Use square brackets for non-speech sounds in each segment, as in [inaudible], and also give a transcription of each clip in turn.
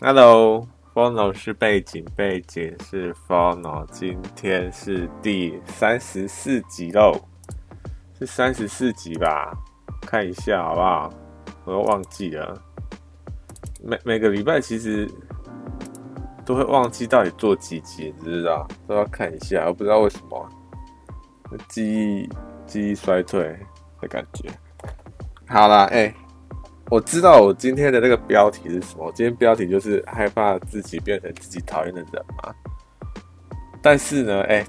Hello，Fono 是背景，背景是 Fono，今天是第三十四集喽，是三十四集吧？看一下好不好？我又忘记了，每每个礼拜其实都会忘记到底做几集，你知道？都要看一下，我不知道为什么，记忆记忆衰退的感觉。好啦，哎、我知道我今天的那个标题是什么？今天标题就是害怕自己变成自己讨厌的人嘛。但是呢，哎、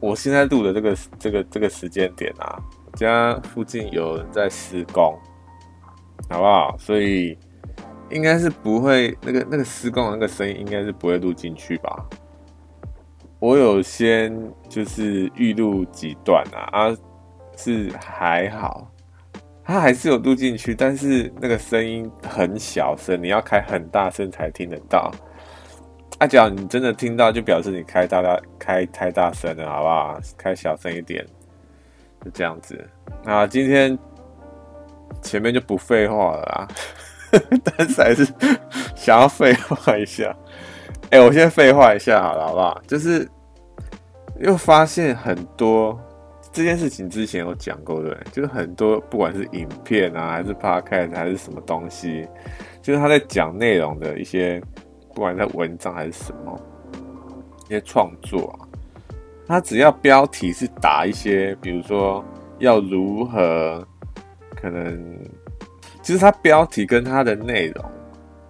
我现在录的这个这个这个时间点啊，我家附近有人在施工，好不好？所以应该是不会那个那个施工的那个声音应该是不会录进去吧？我有先就是预录几段啊，啊，是还好。它还是有录进去，但是那个声音很小声，你要开很大声才听得到。啊，假如你真的听到，就表示你开大大开太大声了，好不好？开小声一点，就这样子。那，今天前面就不废话了啦，[laughs] 但是还是想要废话一下。哎、我先废话一下好了，好不好？就是又发现很多。这件事情之前有讲过，对，就是很多不管是影片啊，还是 podcast 还是什么东西，就是他在讲内容的一些，不管在文章还是什么一些创作啊，他只要标题是打一些，比如说要如何，可能就是他标题跟他的内容，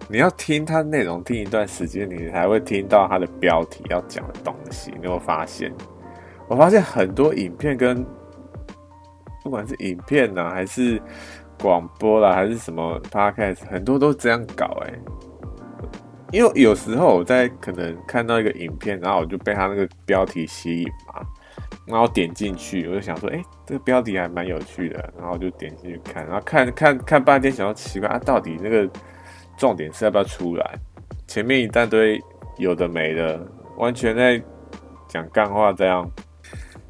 你要听他内容听一段时间，你才会听到他的标题要讲的东西，你有没有发现？我发现很多影片跟不管是影片呐、啊，还是广播啦，还是什么 podcast，很多都这样搞哎、因为有时候我在可能看到一个影片，然后我就被他那个标题吸引嘛，然后点进去，我就想说，哎、这个标题还蛮有趣的，然后就点进去看，然后看看看半天，想要奇怪啊，到底那个重点是要不要出来？前面一大堆有的没的，完全在讲干话这样。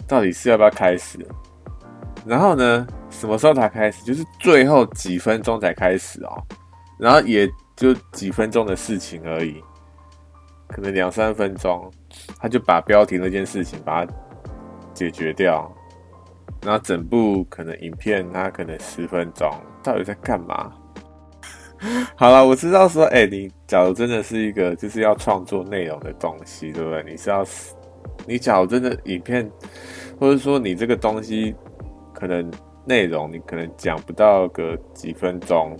到底是要不要开始？然后呢，什么时候才开始？就是最后几分钟才开始哦。然后也就几分钟的事情而已，可能两三分钟，他就把标题那件事情把它解决掉。然后整部可能影片，它可能十分钟，到底在干嘛？好了，我知道说，哎、你假如真的是一个就是要创作内容的东西，对不对？你是要。你假如真的影片，或者说你这个东西可能内容你可能讲不到个几分钟，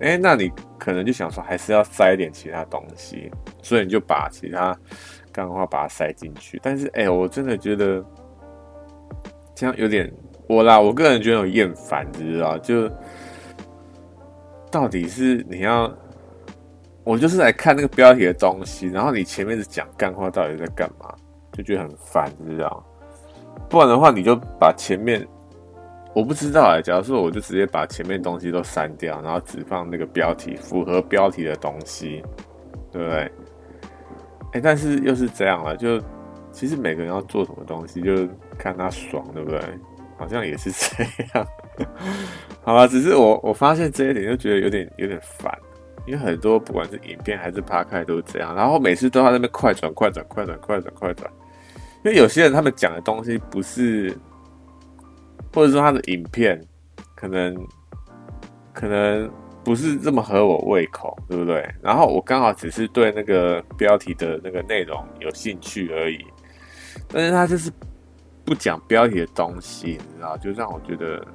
哎，那你可能就想说还是要塞一点其他东西，所以你就把其他干话把它塞进去。但是哎，我真的觉得这样有点我啦，我个人觉得有厌烦，你知道？就到底是你要我就是来看那个标题的东西，然后你前面是讲干话，到底在干嘛？就觉得很烦，你知道？不然的话，你就把前面，我不知道哎、假如说，我就直接把前面东西都删掉，然后只放那个标题，符合标题的东西，对不对？哎、但是又是这样了，就其实每个人要做什么东西，就看他爽，对不对？好像也是这样。好吧，只是我我发现这一点，就觉得有点有点烦。因为很多不管是影片还是 p 开都是这样，然后每次都在那边快转快转快转快转快转。因为有些人他们讲的东西不是，或者说他的影片可能可能不是这么合我胃口，对不对？然后我刚好只是对那个标题的那个内容有兴趣而已，但是他就是不讲标题的东西，你知道，就让我觉得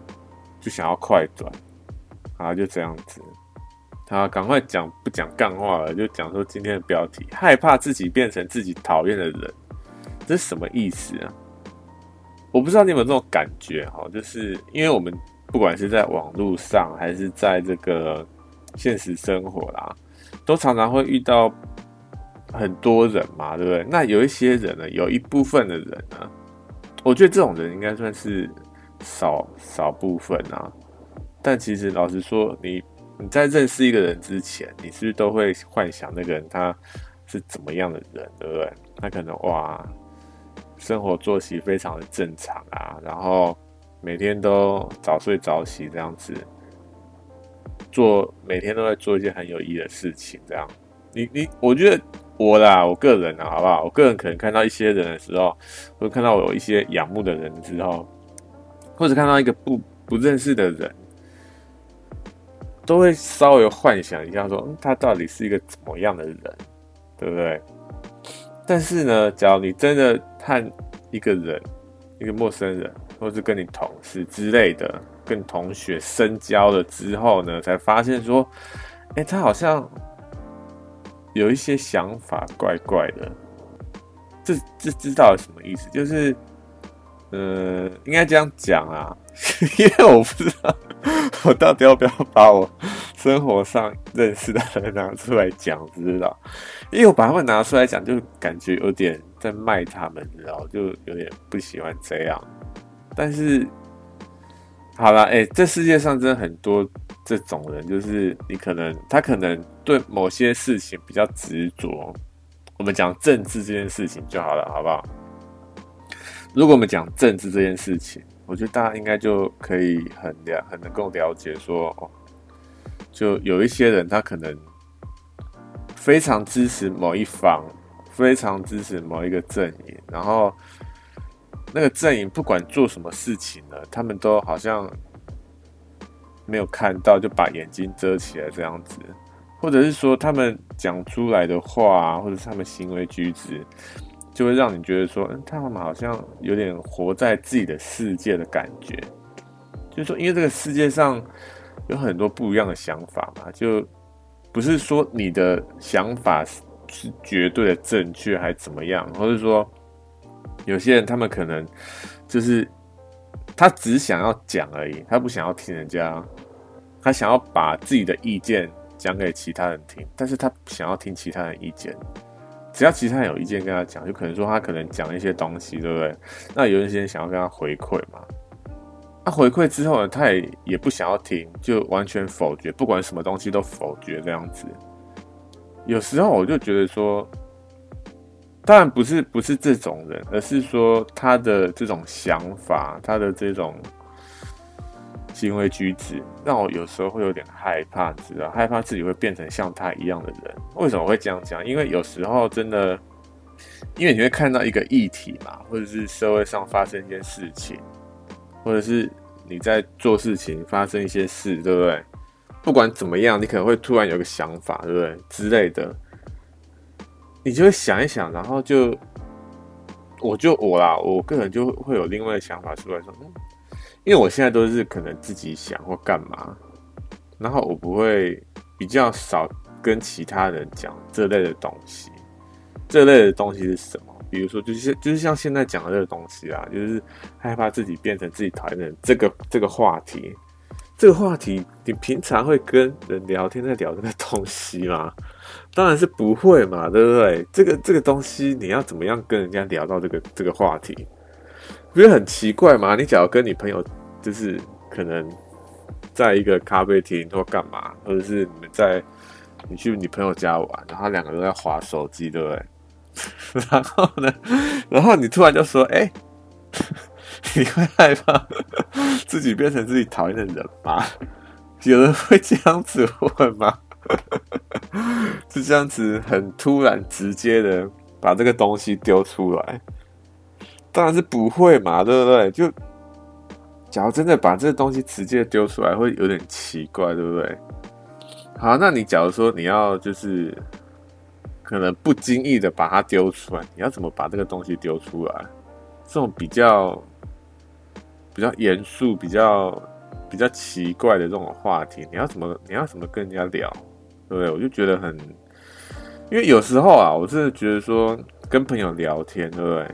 就想要快转，啊，就这样子。啊，赶快讲不讲干话了，就讲说今天的标题，害怕自己变成自己讨厌的人，这是什么意思啊？我不知道你有没有这种感觉哈，就是因为我们不管是在网络上，还是在这个现实生活啦，都常常会遇到很多人嘛，对不对？那有一些人呢，有一部分的人呢，我觉得这种人应该算是少少部分啊，但其实老实说，你。你在认识一个人之前，你是不是都会幻想那个人他是怎么样的人，对不对？他可能哇，生活作息非常的正常啊，然后每天都早睡早起这样子，做每天都在做一些很有意义的事情，这样。你你，我觉得我啦，我个人啊，好不好？我个人可能看到一些人的时候，或者看到我有一些仰慕的人之后，或者看到一个不不认识的人，都会稍微幻想一下说，说、嗯、他到底是一个怎么样的人，对不对？但是呢，假如你真的看一个人，一个陌生人，或是跟你同事之类的，跟同学深交了之后呢，才发现说，哎、他好像有一些想法怪怪的。这这知道什么意思？就是，呃，应该这样讲啊，[laughs] 因为我不知道我到底要不要把我生活上认识的人拿出来讲，知道？因为我把他们拿出来讲，就感觉有点在卖他们，知道？就有点不喜欢这样。但是，好了，哎、这世界上真的很多这种人，就是你可能他可能对某些事情比较执着。我们讲政治这件事情就好了，好不好？如果我们讲政治这件事情，我觉得大家应该就可以很了，很能够了解说，哦，就有一些人他可能非常支持某一方，非常支持某一个阵营，然后。那个阵营不管做什么事情呢，他们都好像没有看到，就把眼睛遮起来这样子，或者是说他们讲出来的话，或者是他们行为举止，就会让你觉得说，嗯，他们好像有点活在自己的世界的感觉。就是说，因为这个世界上有很多不一样的想法嘛，就不是说你的想法是绝对的正确还怎么样，或者说。有些人他们可能就是他只想要讲而已，他不想要听人家，他想要把自己的意见讲给其他人听，但是他想要听其他人意见。只要其他有意见跟他讲，就可能说他可能讲一些东西，对不对？那有一些人想要跟他回馈嘛，他回馈之后呢，他也也不想要听，就完全否决，不管什么东西都否决这样子。有时候我就觉得说。当然不是不是这种人，而是说他的这种想法，他的这种行为举止，让我有时候会有点害怕，知道？害怕自己会变成像他一样的人。为什么会这样讲？因为有时候真的，因为你会看到一个议题嘛，或者是社会上发生一件事情，或者是你在做事情发生一些事，对不对？不管怎么样，你可能会突然有个想法，对不对？之类的。你就会想一想，然后就，我就我啦，我个人就会有另外的想法出来说，嗯，因为我现在都是可能自己想或干嘛，然后我不会比较少跟其他人讲这类的东西。这类的东西是什么？比如说，就是就是像现在讲的这个东西啊，就是害怕自己变成自己讨厌的人，这个这个话题。这个话题，你平常会跟人聊天在聊这个东西吗？当然是不会嘛，对不对？这个这个东西，你要怎么样跟人家聊到这个这个话题？不是很奇怪吗？你假如跟你朋友，就是可能在一个咖啡厅或干嘛，或者是你们在你去你朋友家玩，然后两个人在划手机，对不对？[laughs] 然后呢，然后你突然就说：“哎。[laughs] ”你会害怕自己变成自己讨厌的人吗？有人会这样子问吗？[laughs] 是这样子很突然直接的把这个东西丢出来？当然是不会嘛，对不对？就假如真的把这个东西直接丢出来，会有点奇怪，对不对？好，那你假如说你要就是可能不经意的把它丢出来，你要怎么把这个东西丢出来？这种比较。比较严肃、比较比较奇怪的这种话题，你要怎么你要怎么跟人家聊，对不对？我就觉得很，因为有时候啊，我真的觉得说跟朋友聊天，对不对？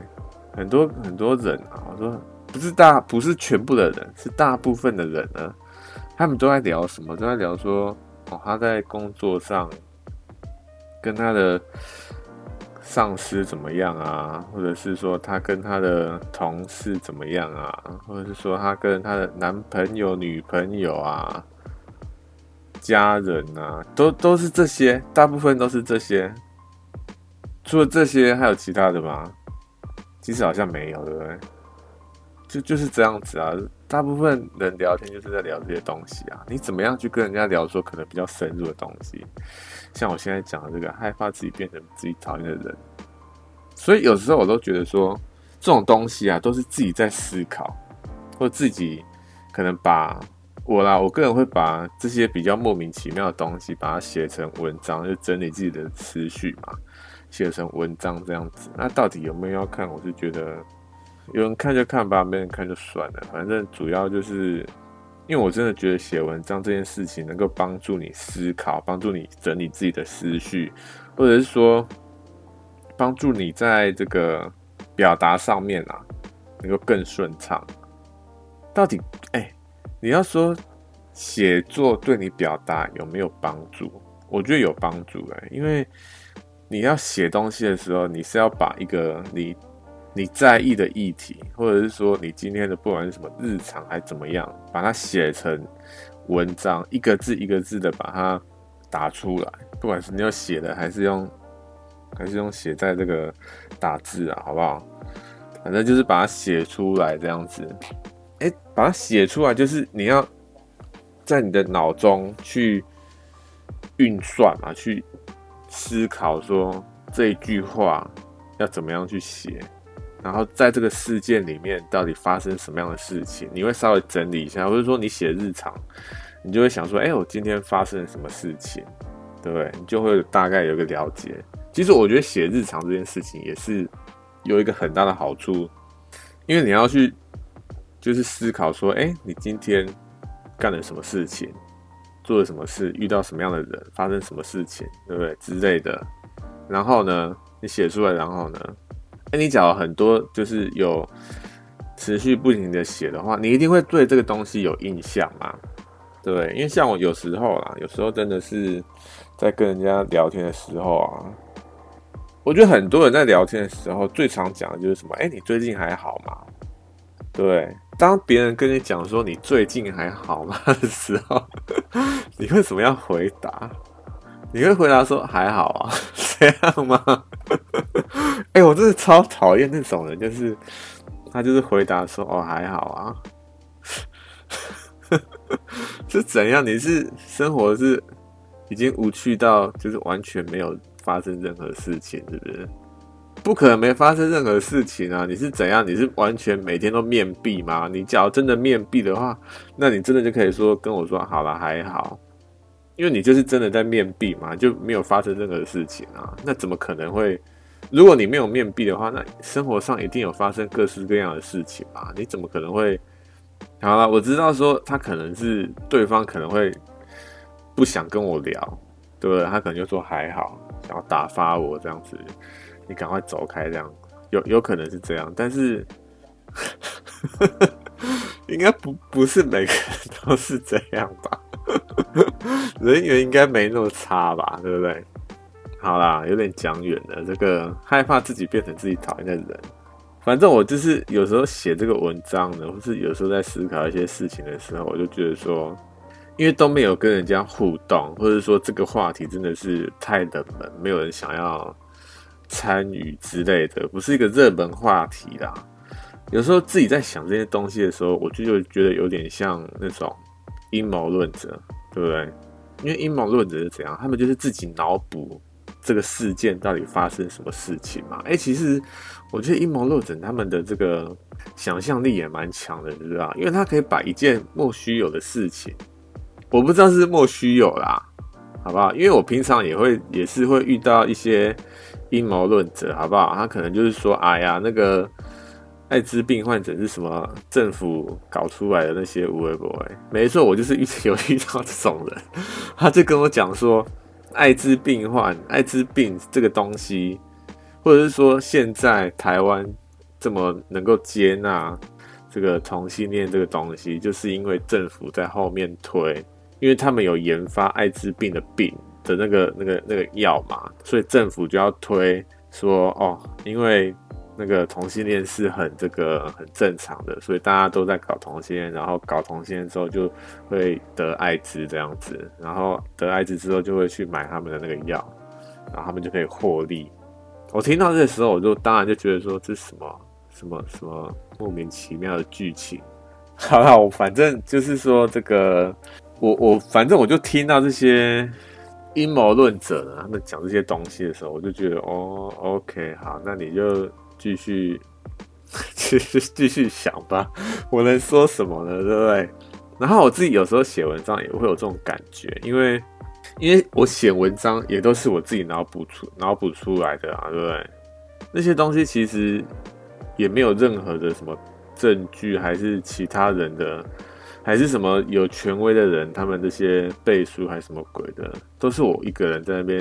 很多很多人啊，我说不是大不是全部的人，是大部分的人呢，他们都在聊什么？都在聊说哦，他在工作上跟他的。上司怎么样啊？或者是说他跟他的同事怎么样啊？或者是说他跟他的男朋友、女朋友啊、家人啊，都都是这些，大部分都是这些。除了这些，还有其他的吗？其实好像没有，对不对？就就是这样子啊。大部分人聊天就是在聊这些东西啊。你怎么样去跟人家聊说可能比较深入的东西？像我现在讲的这个，害怕自己变成自己讨厌的人。所以有时候我都觉得说，这种东西啊，都是自己在思考，或自己可能把我啦，我个人会把这些比较莫名其妙的东西，把它写成文章，就整理自己的思绪嘛，写成文章这样子。那到底有没有要看？我是觉得有人看就看吧，没人看就算了。反正主要就是，因为我真的觉得写文章这件事情能够帮助你思考，帮助你整理自己的思绪，或者是说。帮助你在这个表达上面啊，能够更顺畅。到底，哎、你要说写作对你表达有没有帮助？我觉得有帮助哎，因为你要写东西的时候，你是要把一个你你在意的议题，或者是说你今天的不管是什么日常还怎么样，把它写成文章，一个字一个字的把它打出来，不管是你要写的还是用。还是用写在这个打字啊，好不好？反正就是把它写出来这样子。哎、把它写出来，就是你要在你的脑中去运算嘛，去思考说这一句话要怎么样去写，然后在这个事件里面到底发生什么样的事情，你会稍微整理一下，或者说你写日常，你就会想说，哎、我今天发生了什么事情，对不对？你就会大概有个了解。其实我觉得写日常这件事情也是有一个很大的好处，因为你要去就是思考说，哎，你今天干了什么事情，做了什么事，遇到什么样的人，发生什么事情，对不对之类的。然后呢，你写出来，然后呢，哎，你讲了很多，就是有持续不停的写的话，你一定会对这个东西有印象嘛，对不对？因为像我有时候啦，有时候真的是在跟人家聊天的时候啊。我觉得很多人在聊天的时候，最常讲的就是什么？哎，你最近还好吗？对，当别人跟你讲说你最近还好吗的时候，[laughs] 你会怎么样回答？你会回答说还好啊，[laughs] 这样吗？[laughs] 哎，我真的超讨厌那种人，就是他就是回答说哦还好啊，是怎样？你是生活是已经无趣到就是完全没有。发生任何事情是不是？不可能没发生任何事情啊！你是怎样？你是完全每天都面壁吗？你假如真的面壁的话，那你真的就可以说跟我说好了还好，因为你就是真的在面壁嘛，就没有发生任何事情啊。那怎么可能会？如果你没有面壁的话，那生活上一定有发生各式各样的事情嘛？你怎么可能会？好了，我知道说他可能是对方可能会不想跟我聊，对不对？他可能就说还好。想要打发我这样子，你赶快走开，这样有有可能是这样，但是应该不不是每个人都是这样吧？人缘应该没那么差吧？对不对？好啦，有点讲远了。这个害怕自己变成自己讨厌的人，反正我就是有时候写这个文章呢，或是有时候在思考一些事情的时候，我就觉得说。因为都没有跟人家互动，或者说这个话题真的是太冷门，没有人想要参与之类的，不是一个热门话题啦。有时候自己在想这些东西的时候，我就就觉得有点像那种阴谋论者，对不对？因为阴谋论者是怎样？他们就是自己脑补这个事件到底发生什么事情嘛。哎，其实我觉得阴谋论者他们的这个想象力也蛮强的，你知道？因为他可以把一件莫须有的事情。我不知道是莫须有啦，好不好？因为我平常也会也是会遇到一些阴谋论者，好不好？他可能就是说，哎呀，那个艾滋病患者是什么政府搞出来的那些乌龟 boy？没错，我就是一直有遇到这种人，他就跟我讲说，艾滋病患、艾滋病这个东西，或者是说现在台湾这么能够接纳这个同性恋这个东西，就是因为政府在后面推。因为他们有研发艾滋病的病的那个、那个、那个药嘛，所以政府就要推说哦，因为那个同性恋是很这个很正常的，所以大家都在搞同性恋，然后搞同性恋之后就会得艾滋这样子，然后得艾滋之后就会去买他们的那个药，然后他们就可以获利。我听到这时候，我就当然就觉得说，这是什么什么什么莫名其妙的剧情。[laughs] 好了，我反正就是说这个。我我反正我就听到这些阴谋论者呢，他们讲这些东西的时候，我就觉得哦，OK，好，那你就继续继续继续想吧，我能说什么呢？对不对？然后我自己有时候写文章也会有这种感觉，因为因为我写文章也都是我自己脑补出脑补出来的啊，对不对？那些东西其实也没有任何的什么证据，还是其他人的，还是什么有权威的人，他们这些背书还是什么鬼的，都是我一个人在那边，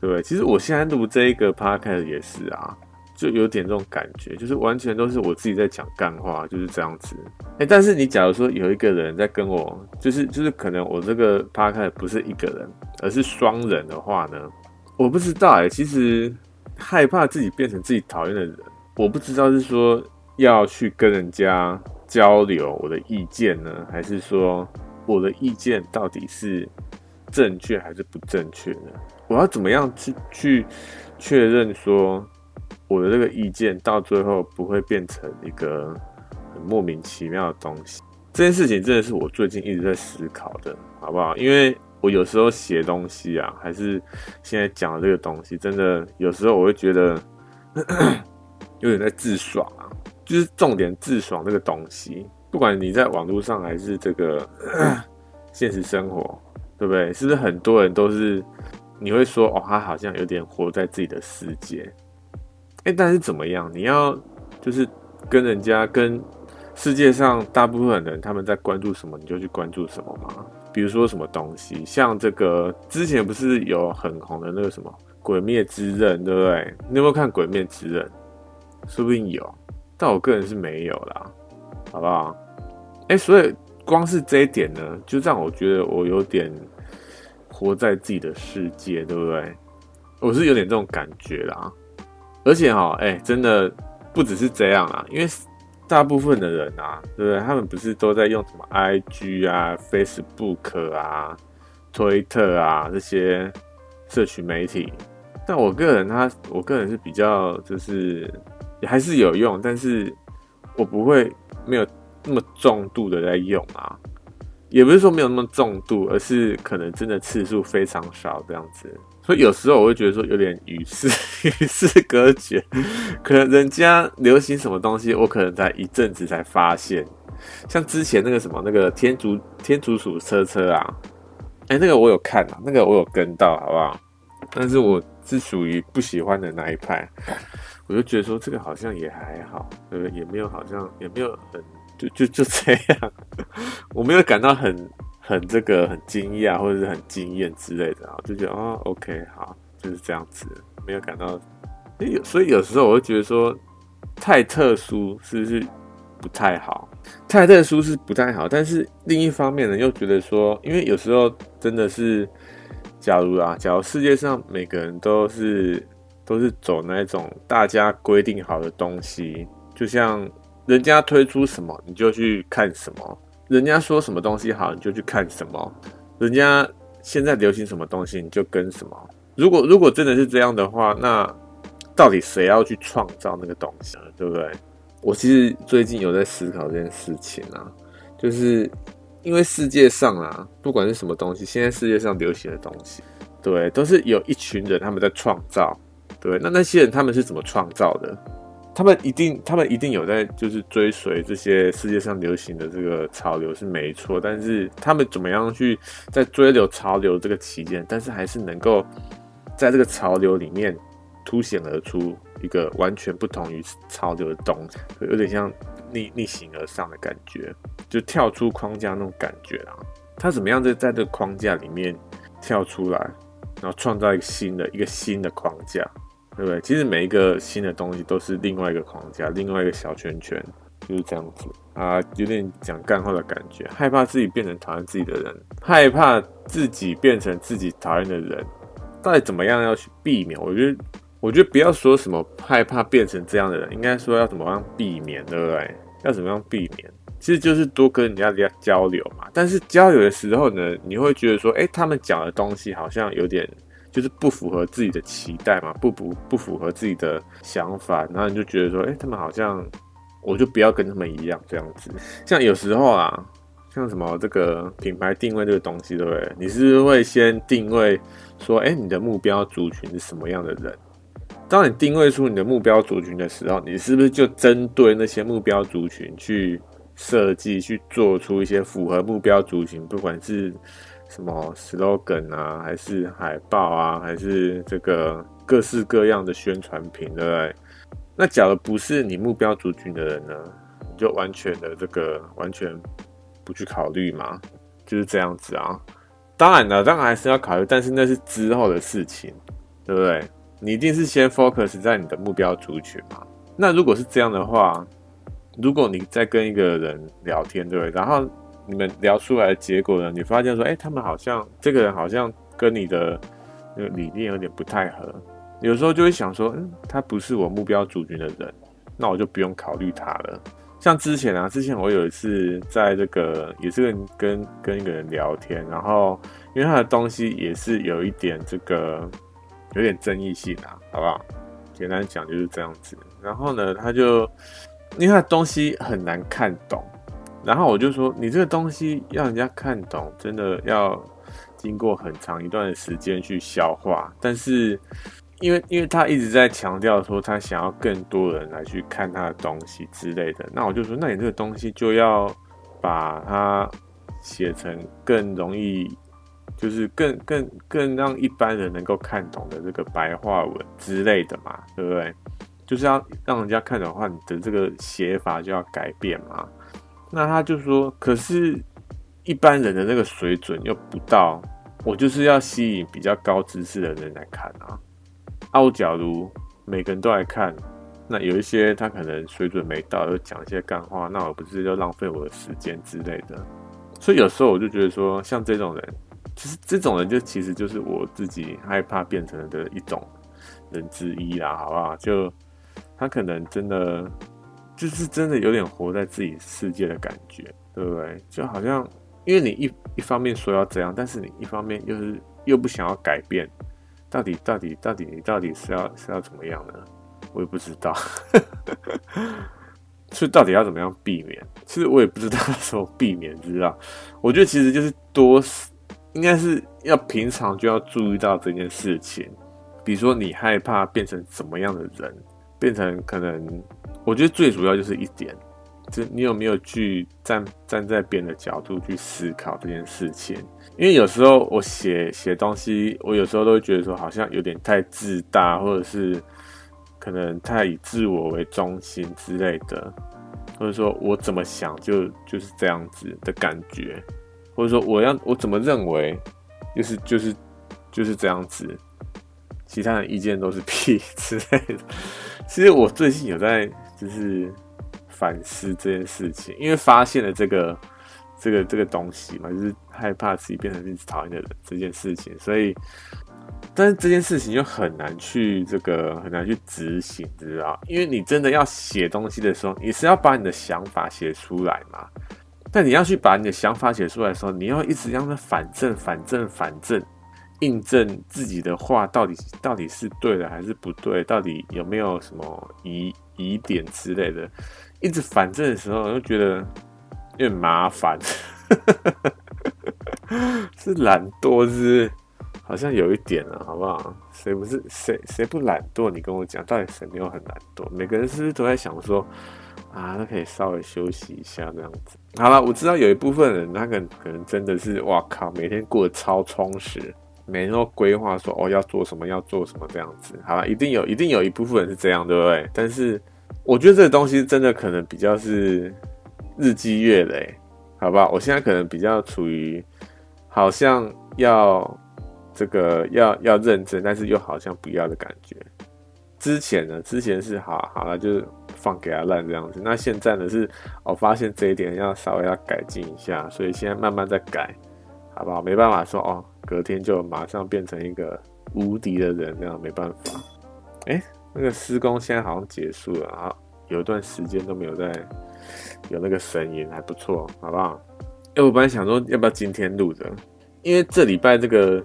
对不对？其实我现在录这一个 podcast 也是啊。就有点这种感觉，就是完全都是我自己在讲干话，就是这样子。哎、但是你假如说有一个人在跟我，就是就是可能我这个 podcast 不是一个人，而是双人的话呢，我不知道哎、其实害怕自己变成自己讨厌的人，我不知道是说要去跟人家交流我的意见呢，还是说我的意见到底是正确还是不正确呢？我要怎么样去去确认说？我的这个意见到最后不会变成一个很莫名其妙的东西。这件事情真的是我最近一直在思考的，好不好？因为我有时候写东西啊，还是现在讲的这个东西，真的有时候我会觉得 [coughs] 有点在自爽啊。就是重点自爽这个东西，不管你在网络上还是这个 [clears throat] 现实生活，对不对？是不是很多人都是你会说哦，他好像有点活在自己的世界。哎，但是怎么样？你要就是跟人家、跟世界上大部分人他们在关注什么，你就去关注什么嘛。比如说什么东西，像这个之前不是有很红的那个什么《鬼灭之刃》，对不对？你有没有看《鬼灭之刃》？说不定有，但我个人是没有啦，好不好？哎，所以光是这一点呢，就让我觉得我有点活在自己的世界，对不对？我是有点这种感觉啦。而且哈，哎，真的不只是这样啦，因为大部分的人啊，对不对？他们不是都在用什么 IG 啊、Facebook 啊、推特啊这些社群媒体？但我个人他，我个人是比较就是还是有用，但是我不会没有那么重度的在用啊。也不是说没有那么重度，而是可能真的次数非常少这样子。所以有时候我会觉得说有点与世 [laughs] 与世隔绝，可能人家流行什么东西，我可能在一阵子才发现。像之前那个什么那个天竺天竺鼠车车啊，哎、那个我有看啊，那个我有跟到，好不好？但是我是属于不喜欢的那一派，[laughs] 我就觉得说这个好像也还好，对不对？也没有好像也没有很就就就这样，[laughs] 我没有感到很。很这个很惊讶或者是很惊艳之类的啊，就觉得哦，OK，好，就是这样子，没有感到，有，所以有时候我会觉得说，太特殊是不是不太好？太特殊是不太好，但是另一方面呢，又觉得说，因为有时候真的是，假如啊，假如世界上每个人都是都是走那种大家规定好的东西，就像人家推出什么，你就去看什么。人家说什么东西好，你就去看什么；人家现在流行什么东西，你就跟什么。如果如果真的是这样的话，那到底谁要去创造那个东西呢？对不对？我其实最近有在思考这件事情啊，就是因为世界上啊，不管是什么东西，现在世界上流行的东西，对，都是有一群人他们在创造，对，那那些人他们是怎么创造的？他们一定，他们一定有在就是追随这些世界上流行的这个潮流是没错，但是他们怎么样去在追流潮流这个期间，但是还是能够在这个潮流里面凸显而出一个完全不同于潮流的东西，有点像逆逆行而上的感觉，就跳出框架那种感觉啊。他怎么样在在这个框架里面跳出来，然后创造一个新的一个新的框架？对不对？其实每一个新的东西都是另外一个框架，另外一个小圈圈，就是这样子啊，有点讲干话的感觉。害怕自己变成讨厌自己的人，害怕自己变成自己讨厌的人，到底怎么样要去避免？我觉得，我觉得不要说什么害怕变成这样的人，应该说要怎么样避免，对不对？要怎么样避免？其实就是多跟人家交流嘛。但是交流的时候呢，你会觉得说，哎，他们讲的东西好像有点。就是不符合自己的期待嘛，不不不符合自己的想法，然后你就觉得说，哎、他们好像，我就不要跟他们一样这样子。像有时候啊，像什么这个品牌定位这个东西，对不对？你是不是会先定位说，哎，你的目标族群是什么样的人？当你定位出你的目标族群的时候，你是不是就针对那些目标族群去设计，去做出一些符合目标族群，不管是什么 slogan 啊，还是海报啊，还是这个各式各样的宣传品，对不对？那假如不是你目标族群的人呢，你就完全的这个完全不去考虑嘛，就是这样子啊。当然了，当然还是要考虑，但是那是之后的事情，对不对？你一定是先 focus 在你的目标族群嘛。那如果是这样的话，如果你在跟一个人聊天，对不对？然后你们聊出来的结果呢，你发现说，哎，他们好像这个人好像跟你的那个理念有点不太合。有时候就会想说，嗯，他不是我目标族群的人，那我就不用考虑他了。像之前啊，之前我有一次在这个也是跟跟跟一个人聊天，然后因为他的东西也是有一点这个有点争议性啊，好不好？简单讲就是这样子。然后呢，他就因为他东西很难看懂，然后我就说，你这个东西要人家看懂，真的要经过很长一段时间去消化，但是。因为，因为他一直在强调说他想要更多人来去看他的东西之类的，那我就说，那你这个东西就要把它写成更容易，就是更更更让一般人能够看懂的这个白话文之类的嘛，对不对？就是要让人家看的话，你的这个写法就要改变嘛。那他就说，可是一般人的那个水准又不到，我就是要吸引比较高知识的人来看啊。啊，假如每个人都来看，那有一些他可能水准没到，又讲一些干话，那我不是就浪费我的时间之类的。所以有时候我就觉得说，像这种人，其实这种人就其实就是我自己害怕变成的一种人之一啦，好不好？就他可能真的就是真的有点活在自己世界的感觉，对不对？就好像因为你一一方面说要这样，但是你一方面又是又不想要改变。到底到底到底你到底是要是要怎么样呢？我也不知道，[laughs] 所以到底要怎么样避免？其实我也不知道怎么避免，知道？我觉得其实就是多，应该是要平常就要注意到这件事情。比如说你害怕变成怎么样的人，变成可能，我觉得最主要就是一点。就你有没有去站站在别人的角度去思考这件事情？因为有时候我写写东西，我有时候都会觉得说好像有点太自大，或者是可能太以自我为中心之类的，或者说我怎么想就就是这样子的感觉，或者说我要我怎么认为就是就是就是这样子，其他的意见都是 [laughs] 屁之类的。其实我最近有在就是。反思这件事情，因为发现了这个、这个、这个东西嘛，就是害怕自己变成自己讨厌的人这件事情，所以，但是这件事情又很难去这个很难去执行，知道？因为你真的要写东西的时候，你是要把你的想法写出来嘛？但你要去把你的想法写出来的时候，你要一直让它反正、反正、反正，印证自己的话到底到底是对的还是不对，到底有没有什么疑疑点之类的。一直反正的时候，就觉得有点麻烦，[laughs] 是懒惰，是好像有一点了，好不好？谁不是谁谁不懒惰？你跟我讲，到底谁没有很懒惰？每个人是不是都在想说啊，那可以稍微休息一下这样子？好了，我知道有一部分人，他可能可能真的是哇靠，每天过得超充实，每天都规划说哦要做什么要做什么这样子。好了，一定有一定有一部分人是这样，对不对？但是。我觉得这个东西真的可能比较是日积月累，好不好？我现在可能比较处于好像要这个要要认真，但是又好像不要的感觉。之前呢，之前是好好了，就是放给他烂这样子。那现在呢，是我发现这一点要稍微要改进一下，所以现在慢慢在改，好不好？没办法说哦，隔天就马上变成一个无敌的人那样，没办法。哎。那个施工现在好像结束了啊，有一段时间都没有在有那个声音，还不错，好不好？哎，我本来想说要不要今天录的，因为这礼拜这个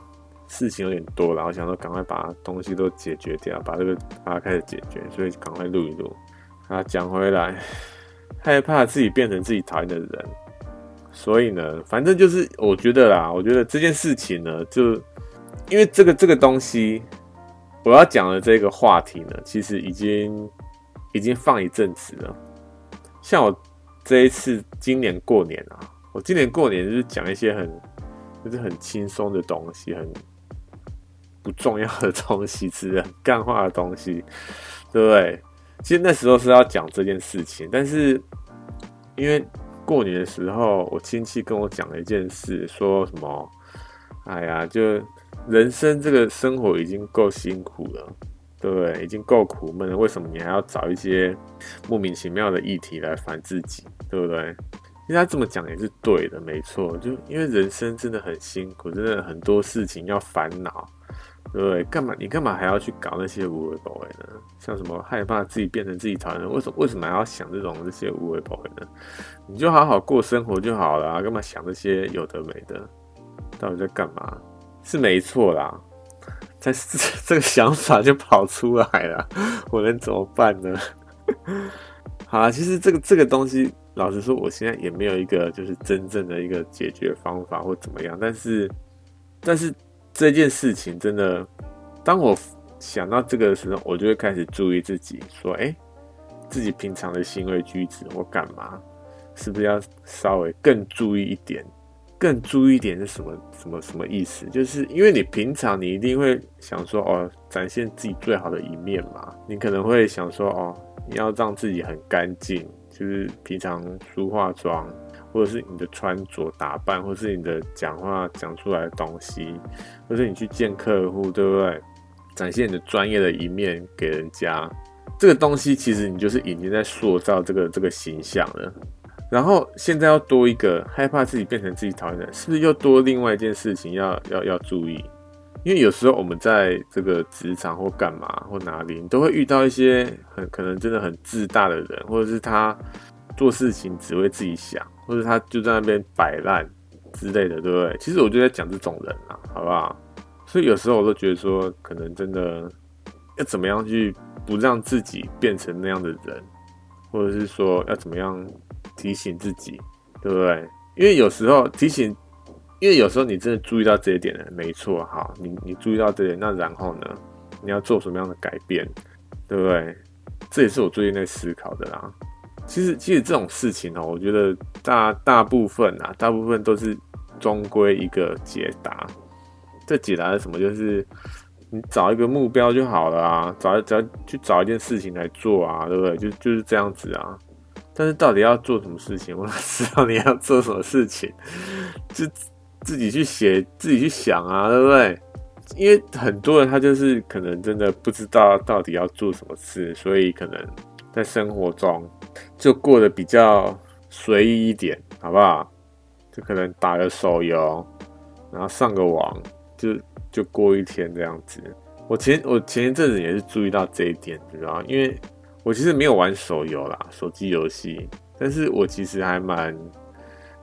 事情有点多，然后想说赶快把东西都解决掉，把这个把它开始解决，所以赶快录一录。啊，讲回来，害怕自己变成自己讨厌的人，所以呢，反正就是我觉得啦，我觉得这件事情呢，就因为这个这个东西，我要讲的这个话题呢，其实已经已经放一阵子了。像我这一次今年过年啊，我今年过年就是讲一些很就是很轻松的东西，很不重要的东西，是很 [laughs] 干话的东西，对不对？其实那时候是要讲这件事情，但是因为过年的时候，我亲戚跟我讲了一件事，说什么？哎呀，就人生这个生活已经够辛苦了，对不对？已经够苦闷了，为什么你还要找一些莫名其妙的议题来烦自己，对不对？其实他这么讲也是对的，没错。就因为人生真的很辛苦，真的很多事情要烦恼。对？干嘛？你干嘛还要去搞那些无为不为呢？像什么害怕自己变成自己讨厌的，为什么为什么还要想这种这些无为不为呢？你就好好过生活就好了，干嘛想这些有的没的？到底在干嘛？是没错啦，但是这 [laughs] 个想法就跑出来了，我能怎么办呢？[laughs] 好啦，其实这个这个东西，老实说，我现在也没有一个就是真正的一个解决方法或怎么样，但是，但是。这件事情真的，当我想到这个的时候，我就会开始注意自己，说：“哎，自己平常的行为举止，我干嘛？是不是要稍微更注意一点？更注意一点是什么？什么什么意思？就是因为你平常你一定会想说，哦，展现自己最好的一面嘛。你可能会想说，哦，你要让自己很干净，就是平常梳化妆。”或者是你的穿着打扮，或者是你的讲话讲出来的东西，或是你去见客户，对不对？展现你的专业的一面给人家，这个东西其实你就是已经在塑造这个这个形象了。然后现在要多一个害怕自己变成自己讨厌的人，是不是又多另外一件事情要要要注意？因为有时候我们在这个职场或干嘛或哪里，你都会遇到一些很可能真的很自大的人，或者是他做事情只为自己想。或者他就在那边摆烂之类的，对不对？其实我就在讲这种人啊，好不好？所以有时候我都觉得说，可能真的要怎么样去不让自己变成那样的人，或者是说要怎么样提醒自己，对不对？因为有时候提醒，因为有时候你真的注意到这一点了，没错，好，你你注意到这一点，那然后呢，你要做什么样的改变，对不对？这也是我最近在思考的啦。其实，其实这种事情哦，我觉得大大部分啊，大部分都是终归一个解答。这解答是什么？就是你找一个目标就好了啊，找找去找一件事情来做啊，对不对？就就是这样子啊。但是到底要做什么事情，我哪知道你要做什么事情？就自己去写，自己去想啊，对不对？因为很多人他就是可能真的不知道到底要做什么事，所以可能在生活中。就过得比较随意一点，好不好？就可能打个手游，然后上个网，就就过一天这样子。我前我前一阵子也是注意到这一点，知道？因为我其实没有玩手游啦，手机游戏，但是我其实还蛮。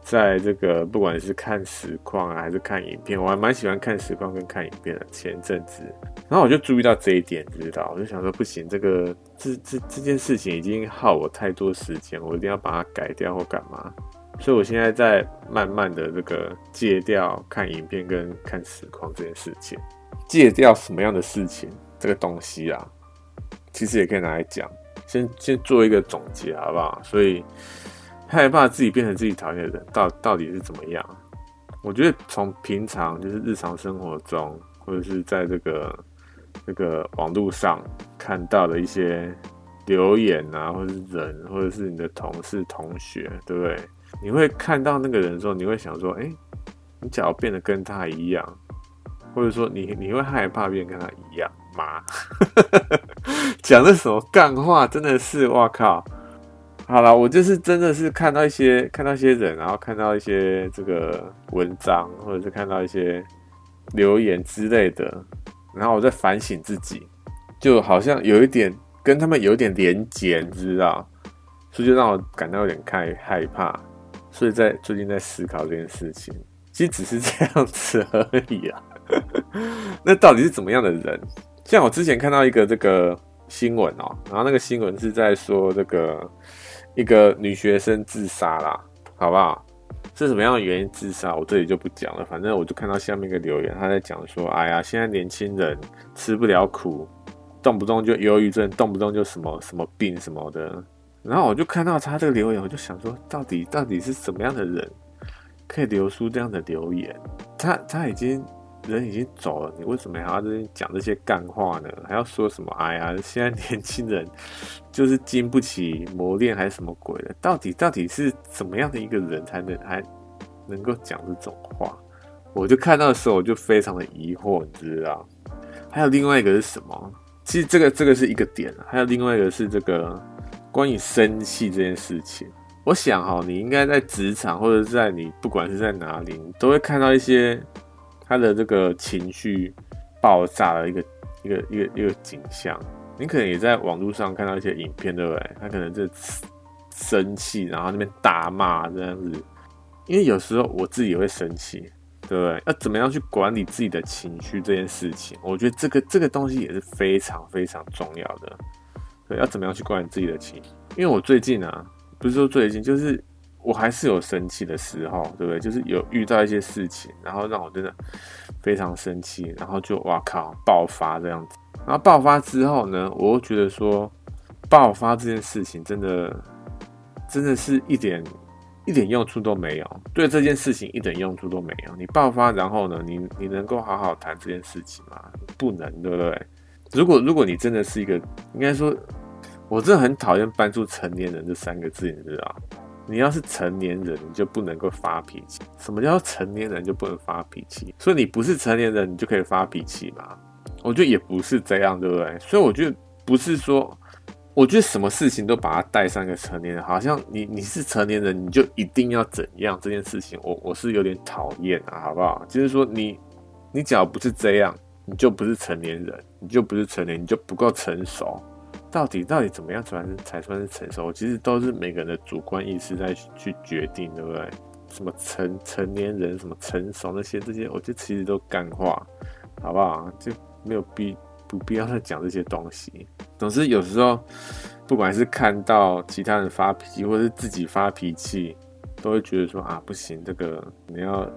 在这个不管是看实况啊，还是看影片，我还蛮喜欢看实况跟看影片的。前阵子，然后我就注意到这一点，知道？我就想说，不行，这个这这这件事情已经耗我太多时间，我一定要把它改掉或干嘛。所以我现在在慢慢的这个戒掉看影片跟看实况这件事情。戒掉什么样的事情？这个东西啊，其实也可以拿来讲。先先做一个总结，好不好？所以。害怕自己变成自己讨厌的人，到到底是怎么样？我觉得从平常就是日常生活中，或者是在这个这个网络上看到的一些留言啊，或者是人，或者是你的同事、同学，对不对？你会看到那个人的时候，你会想说：“哎，你假如变得跟他一样，或者说你你会害怕变跟他一样吗？” [laughs] 讲的什么干话？真的是，哇靠！好了，我就是真的是看到一些看到一些人，然后看到一些这个文章，或者是看到一些留言之类的，然后我在反省自己，就好像有一点跟他们有点连结，你知道，所以就让我感到有点害害怕，所以在最近在思考这件事情，其实只是这样子而已啊。那到底是怎么样的人？像我之前看到一个这个新闻哦，然后那个新闻是在说这个。一个女学生自杀啦，好不好？是什么样的原因自杀，我这里就不讲了。反正我就看到下面一个留言，他在讲说：“哎呀，现在年轻人吃不了苦，动不动就忧郁症，动不动就什么什么病什么的。”然后我就看到他这个留言，我就想说，到底到底是什么样的人可以留出这样的留言？他他已经。人已经走了，你为什么还要在这讲这些干话呢？还要说什么？哎呀，现在年轻人就是经不起磨练，还是什么鬼的？到底到底是怎么样的一个人才能还能够讲这种话？我就看到的时候，我就非常的疑惑，你知道？还有另外一个是什么？其实这个这个是一个点，还有另外一个是这个关于生气这件事情。我想哈，你应该在职场或者是在你不管是在哪里，你都会看到一些。他的这个情绪爆炸的一个一个一个一个景象，你可能也在网络上看到一些影片，对不对？他可能就生气，然后那边大骂这样子。因为有时候我自己也会生气，对不对？要怎么样去管理自己的情绪这件事情，我觉得这个这个东西也是非常非常重要的。对，要怎么样去管理自己的情绪？因为我最近啊，不是说最近，就是。我还是有生气的时候，对不对？就是有遇到一些事情，然后让我真的非常生气，然后就哇靠，爆发这样子。然后爆发之后呢，我又觉得说，爆发这件事情真的真的是一点一点用处都没有，对这件事情一点用处都没有。你爆发，然后呢，你你能够好好谈这件事情吗？不能，对不对？如果如果你真的是一个，应该说，我真的很讨厌搬出成年人这三个字，你知道？你要是成年人，你就不能够发脾气。什么叫成年人就不能发脾气？所以你不是成年人，你就可以发脾气吗？我觉得也不是这样，对不对？所以我觉得不是说，我觉得什么事情都把它带上一个成年人，好像你你是成年人，你就一定要怎样？这件事情，我我是有点讨厌啊，好不好？就是说你你只要不是这样，你就不是成年人，你就不是成年，你就不够成熟。到底到底怎么样才算才算是成熟？其实都是每个人的主观意识在去决定，对不对？什么成成年人，什么成熟那些这些，我觉得其实都干话，好不好？就没有必不必要再讲这些东西。总之有时候，不管是看到其他人发脾气，或是自己发脾气，都会觉得说啊，不行，这个你要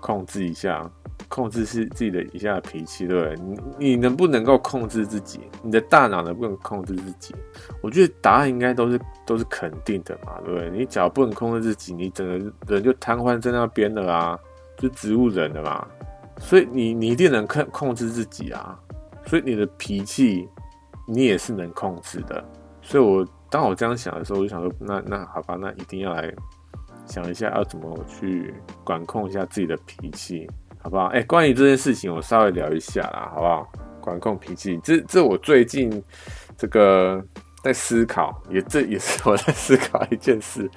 控制一下。控制是自己的一下的脾气，对不对？你你能不能够控制自己？你的大脑能不能控制自己？我觉得答案应该都是都是肯定的嘛，对不对？你只要不能控制自己，你整个人就瘫痪在那边了啊，就植物人了嘛。所以你你一定能控控制自己啊。所以你的脾气你也是能控制的。所以我当我这样想的时候，我就想说，那那好吧，那一定要来想一下要怎么去管控一下自己的脾气。好不好？哎、关于这件事情，我稍微聊一下啦，好不好？管控脾气，这这我最近这个在思考，也这也是我在思考一件事，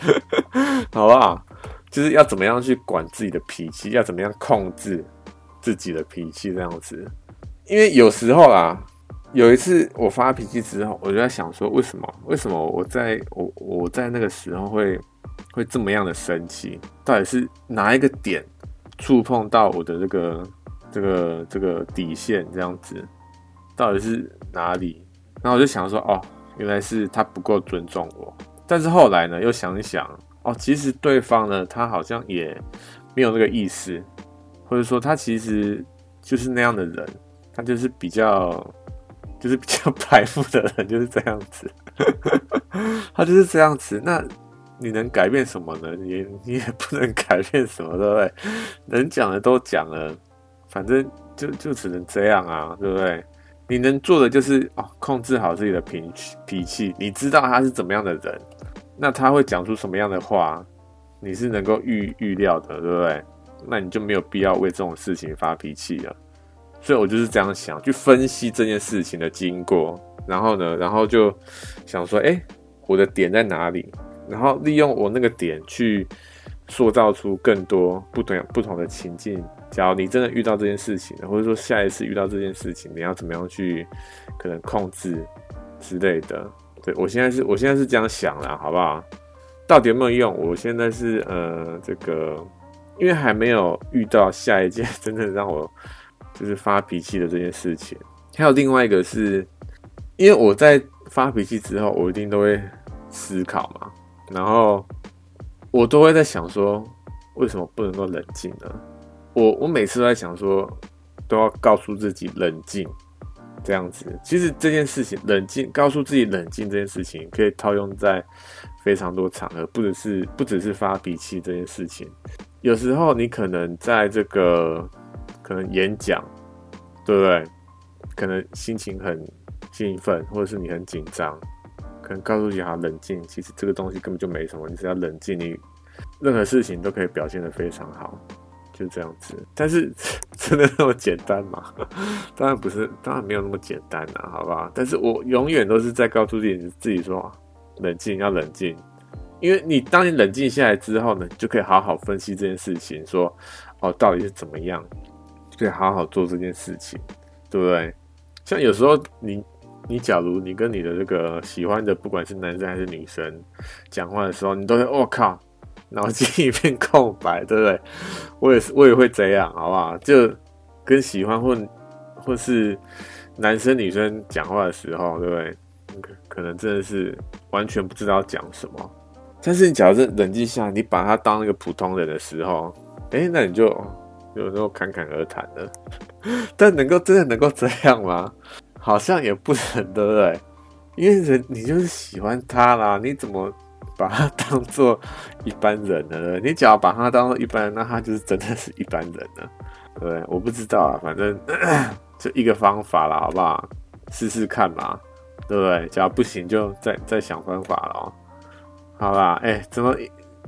[laughs] 好不好？就是要怎么样去管自己的脾气，要怎么样控制自己的脾气这样子。因为有时候啦，有一次我发脾气之后，我就在想说，为什么？为什么我在我我在那个时候会会这么样的生气？到底是哪一个点？触碰到我的这个这个这个底线，这样子到底是哪里？然后我就想说，哦，原来是他不够尊重我。但是后来呢，又想一想，哦，其实对方呢，他好像也没有那个意思，或者说他其实就是那样的人，他就是比较就是比较 [laughs] 白目的人，就是这样子，[laughs] 他就是这样子。那。你能改变什么呢？你你也不能改变什么，对不对？能讲的都讲了，反正就就只能这样啊，对不对？你能做的就是哦，控制好自己的脾脾气。你知道他是怎么样的人，那他会讲出什么样的话，你是能够预预料的，对不对？那你就没有必要为这种事情发脾气了。所以我就是这样想，去分析这件事情的经过，然后呢，然后就想说，哎，我的点在哪里？然后利用我那个点去塑造出更多不同不同的情境。假如你真的遇到这件事情，或者说下一次遇到这件事情，你要怎么样去可能控制之类的？对，我现在是，我现在是这样想啦，好不好？到底有没有用？我现在是呃，这个因为还没有遇到下一件真正让我就是发脾气的这件事情。还有另外一个是，因为我在发脾气之后，我一定都会思考嘛。然后我都会在想说，为什么不能够冷静呢？我我每次都在想说，都要告诉自己冷静，这样子。其实这件事情，冷静，告诉自己冷静这件事情，可以套用在非常多场合，不只是不只是发脾气这件事情。有时候你可能在这个可能演讲，对不对？可能心情很兴奋，或者是你很紧张，可能告诉自己好冷静。其实这个东西根本就没什么，你只要冷静，你任何事情都可以表现得非常好。就这样子，但是 [laughs] 真的那么简单吗？[laughs] 当然不是，当然没有那么简单啊，好不好？但是我永远都是在告诉自己，自己说冷静，要冷静，因为你当你冷静下来之后呢，就可以好好分析这件事情，说哦，到底是怎么样，就可以好好做这件事情，对不对？像有时候你，你假如你跟你的这个喜欢的，不管是男生还是女生讲话的时候，你都会，我靠。脑筋一片空白，对不对？我也是，我也会这样，好不好？就跟喜欢或或是男生女生讲话的时候，对不对？可可能真的是完全不知道讲什么。但是你假如是冷静下，你把他当一个普通人的时候，哎，那你就有时候侃侃而谈了。[laughs] 但能够真的能够这样吗？好像也不能，对不对？因为人你就是喜欢他啦，你怎么？把他当做一般人呢，你只要把他当做一般人，那他就是真的是一般人了，对不对？我不知道啊，反正 [coughs] 就一个方法啦，好不好？试试看嘛，对不对？假如不行，就再再想方法了。好啦，哎、怎么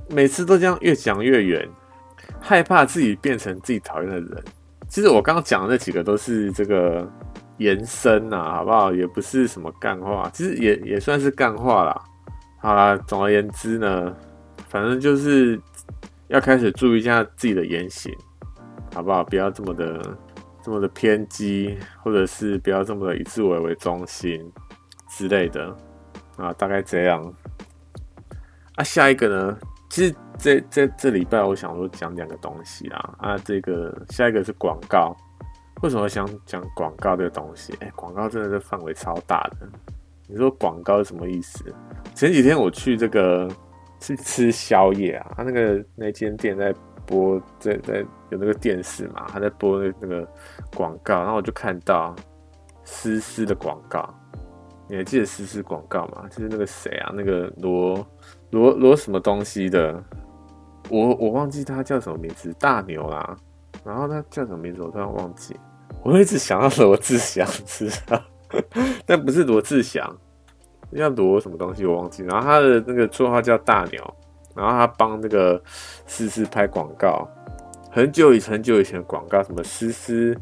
每次都这样越讲越远？害怕自己变成自己讨厌的人。其实我刚刚讲的那几个都是这个延伸啊，好不好？也不是什么干话，其实也也算是干话啦。好啦，总而言之呢，反正就是要开始注意一下自己的言行，好不好？不要这么的这么的偏激，或者是不要这么的以自我为中心之类的啊，大概这样。啊，下一个呢，其实这这这礼拜我想说讲两个东西啦。啊，这个下一个是广告，为什么想讲广告这个东西？哎、广告真的是范围超大的。你说广告是什么意思？前几天我去这个去吃宵夜啊，他那个那间店在播，在在有那个电视嘛，他在播那那个广告，然后我就看到丝丝的广告。你还记得丝丝广告吗？就是那个谁啊，那个罗罗罗什么东西的，我我忘记他叫什么名字，大牛啦。然后他叫什么名字，我突然忘记。我一直想到罗志祥，知道。[laughs] 但不是罗志祥，要罗什么东西我忘记。然后他的那个绰号叫大牛，然后他帮那个思思拍广告，很久以前很久以前的广告，什么思思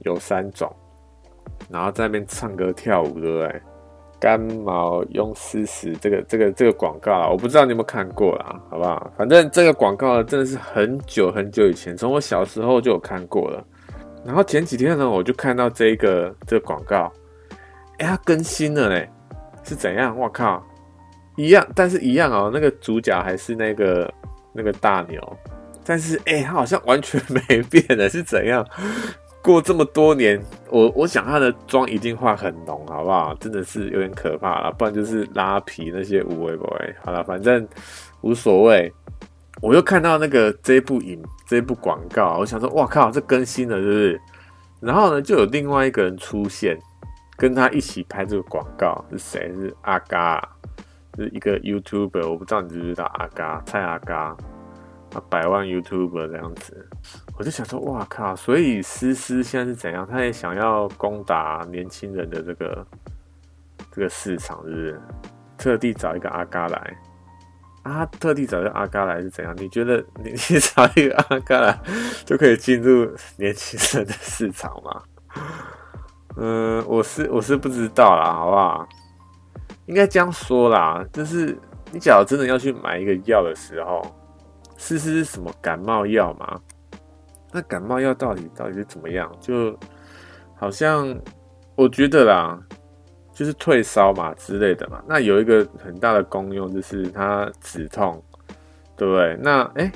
有三种，然后在那边唱歌跳舞，对不对？干毛用丝丝，这个这个这个广告啊，我不知道你有没有看过啦，好不好？反正这个广告真的是很久很久以前，从我小时候就有看过了。然后前几天呢，我就看到这个这个广告。哎，它更新了嘞，是怎样？我靠，一样，但是一样哦。那个主角还是那个那个大牛，但是哎，他好像完全没变了，是怎样？过这么多年，我我想他的妆一定画很浓，好不好？真的是有点可怕了，不然就是拉皮那些无谓不谓。好了，反正无所谓。我又看到那个这部影这部广告，我想说，哇靠，这更新了，是不是？然后呢，就有另外一个人出现。跟他一起拍这个广告是谁？是阿嘎，是一个 YouTuber，我不知道你知不知道阿嘎，蔡阿嘎，啊，百万 YouTuber 这样子。我就想说，哇靠！所以思思现在是怎样？他也想要攻打年轻人的这个这个市场，是不是？特地找一个阿嘎来啊？特地找一个阿嘎来是怎样？你觉得你 [laughs] 你找一个阿嘎来就可以进入年轻人的市场吗？嗯，我是我是不知道啦，好不好？应该这样说啦，就是你假如真的要去买一个药的时候，试试是什么感冒药吗？那感冒药到底到底是怎么样？就好像我觉得啦，就是退烧嘛之类的嘛。那有一个很大的功用就是它止痛，对不对？那哎、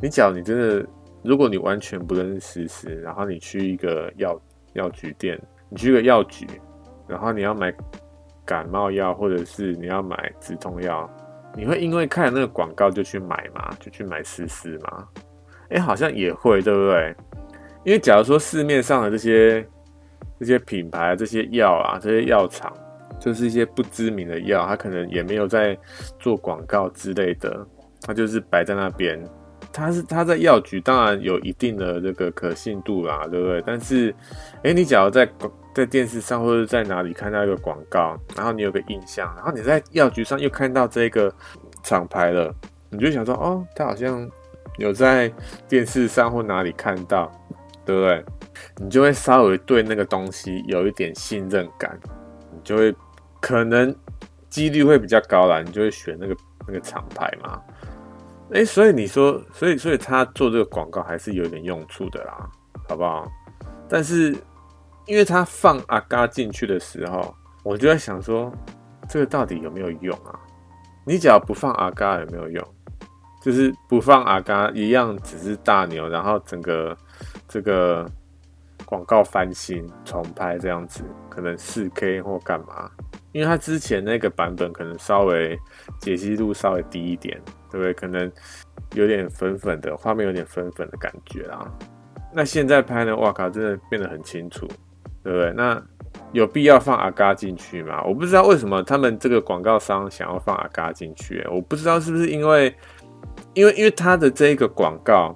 你假如你真的，如果你完全不认识丝丝，然后你去一个药药局店。你去个药局，然后你要买感冒药，或者是你要买止痛药，你会因为看了那个广告就去买吗？就去买丝丝吗？哎、好像也会，对不对？因为假如说市面上的这些这些品牌、这些药啊、这些药厂，就是一些不知名的药，它可能也没有在做广告之类的，它就是摆在那边。它是它在药局当然有一定的这个可信度啦，对不对？但是，哎，你假如在在电视上或者在哪里看到一个广告，然后你有个印象，然后你在药局上又看到这个厂牌了，你就想说，哦，它好像有在电视上或哪里看到，对不对？你就会稍微对那个东西有一点信任感，你就会可能几率会比较高啦，你就会选那个那个厂牌嘛。哎，所以你说，所以所以他做这个广告还是有点用处的啦，好不好？但是因为他放阿嘎进去的时候，我就在想说，这个到底有没有用啊？你只要不放阿嘎有没有用？就是不放阿嘎一样，只是大牛，然后整个这个广告翻新重拍这样子，可能四 K 或干嘛？因为他之前那个版本可能稍微解析度稍微低一点。对不对？可能有点粉粉的画面，有点粉粉的感觉啦。那现在拍呢？哇靠，真的变得很清楚，对不对？那有必要放阿嘎进去吗？我不知道为什么他们这个广告商想要放阿嘎进去。我不知道是不是因为，因为因为他的这个广告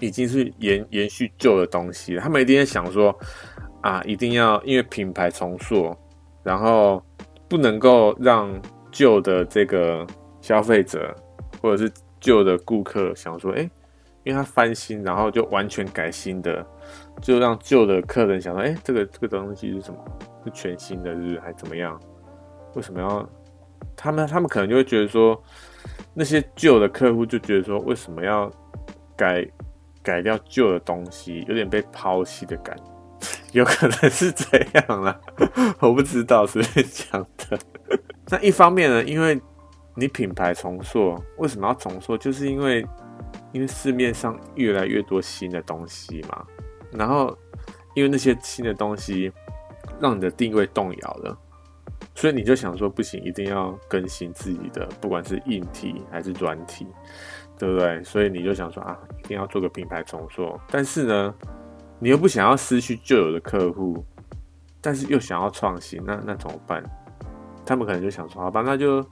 已经是延延续旧的东西，他们一定在想说啊，一定要因为品牌重塑，然后不能够让旧的这个消费者。或者是旧的顾客想说，哎、因为他翻新，然后就完全改新的，就让旧的客人想说，哎、这个这个东西是什么？是全新的，是还怎么样？为什么要？他们他们可能就会觉得说，那些旧的客户就觉得说，为什么要改改掉旧的东西？有点被抛弃的感觉，[laughs] 有可能是这样啦，我不知道是不是讲的。[laughs] 那一方面呢，因为。你品牌重塑为什么要重塑？就是因为，因为市面上越来越多新的东西嘛，然后因为那些新的东西让你的定位动摇了，所以你就想说不行，一定要更新自己的，不管是硬体还是软体，对不对？所以你就想说啊，一定要做个品牌重塑，但是呢，你又不想要失去旧有的客户，但是又想要创新，那那怎么办？他们可能就想说，好吧，那就。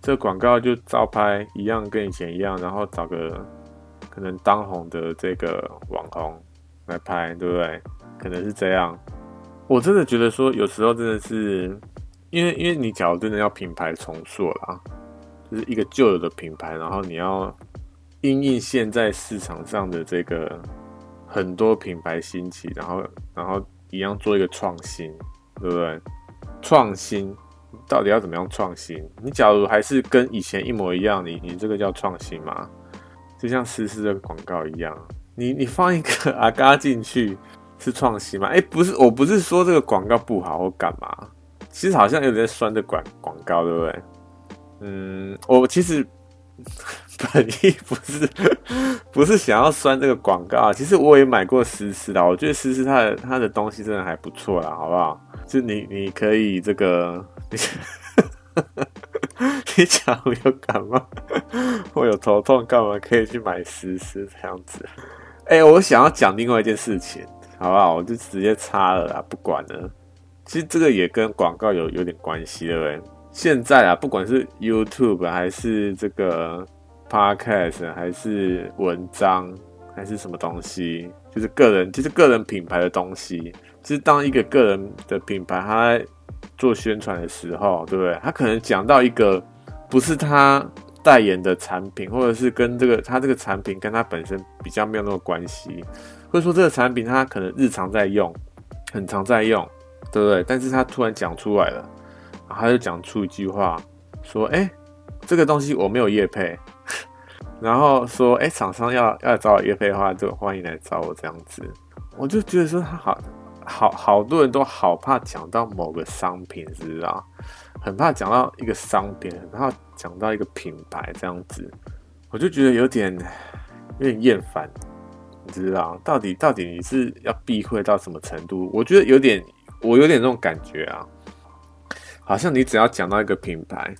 这广告就照拍一样，跟以前一样，然后找个可能当红的这个网红来拍，对不对？可能是这样。我真的觉得说，有时候真的是，因为因为你假如真的要品牌重塑啦，就是一个旧有的品牌，然后你要因应现在市场上的这个很多品牌兴起，然后然后一样做一个创新，对不对？创新。到底要怎么样创新？你假如还是跟以前一模一样，你你这个叫创新吗？就像丝丝的广告一样，你你放一个 [laughs] 阿嘎进去是创新吗？哎、不是，我不是说这个广告不好或干嘛，其实好像有点酸的广广告，对不对？嗯，我其实本意不是 [laughs] 不是想要酸这个广告，其实我也买过思思的，我觉得思思它的它的东西真的还不错啦，好不好？就你你可以这个。[laughs] 你你假如有感冒或有头痛，干嘛可以去买思思这样子？哎、我想要讲另外一件事情，好不好？我就直接插了啦，不管了。其实这个也跟广告有有点关系，对不对？现在啊，不管是 YouTube 还是这个 Podcast，还是文章，还是什么东西，就是个人，就是个人品牌的东西，就是当一个个人的品牌，它。做宣传的时候，对不对？他可能讲到一个不是他代言的产品，或者是跟这个他这个产品跟他本身比较没有那么关系，或者说这个产品他可能日常在用，很常在用，对不对？但是他突然讲出来了，然后他就讲出一句话，说：“哎，这个东西我没有业配。[laughs] ”然后说：“哎，厂商要要找我业配的话，就欢迎来找我这样子。”我就觉得说他好。好好多人都好怕讲到某个商品，知不知道？很怕讲到一个商品，很怕讲到一个品牌这样子，我就觉得有点有点厌烦，你知道？到底到底你是要避讳到什么程度？我觉得有点，我有点这种感觉啊，好像你只要讲到一个品牌，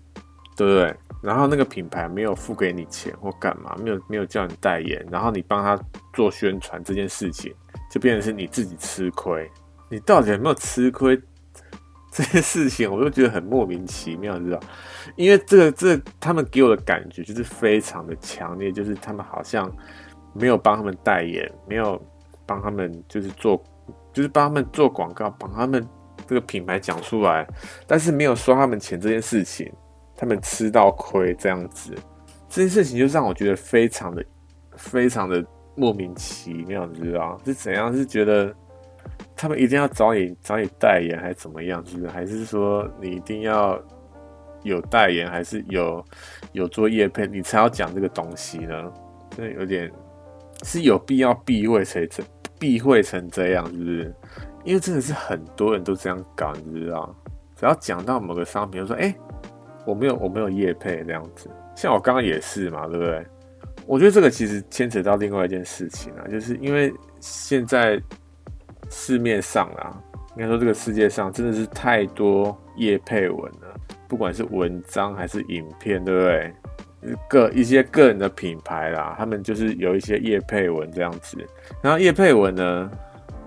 对不对？然后那个品牌没有付给你钱或干嘛，没有没有叫你代言，然后你帮他做宣传这件事情，就变成是你自己吃亏。你到底有没有吃亏？这件事情我就觉得很莫名其妙，你知道？因为这个这、他们给我的感觉就是非常的强烈，就是他们好像没有帮他们代言，没有帮他们就是做，就是帮他们做广告，帮他们这个品牌讲出来，但是没有收他们钱这件事情，他们吃到亏这样子，这件事情就让我觉得非常的非常的莫名其妙，你知道？是怎样？是觉得？他们一定要找你找你代言还是怎么样？是不是？还是说你一定要有代言，还是有有做业配，你才要讲这个东西呢？真的有点是有必要避讳谁这避讳成这样，是不是？因为真的是很多人都这样搞，你知道？只要讲到某个商品，就说：“哎、我没有我没有业配这样子。”像我刚刚也是嘛，对不对？我觉得这个其实牵扯到另外一件事情啊，就是因为现在。市面上啊，应该说这个世界上真的是太多业配文了，不管是文章还是影片，对不对？个一些个人的品牌啦，他们就是有一些叶配文这样子。然后叶配文呢，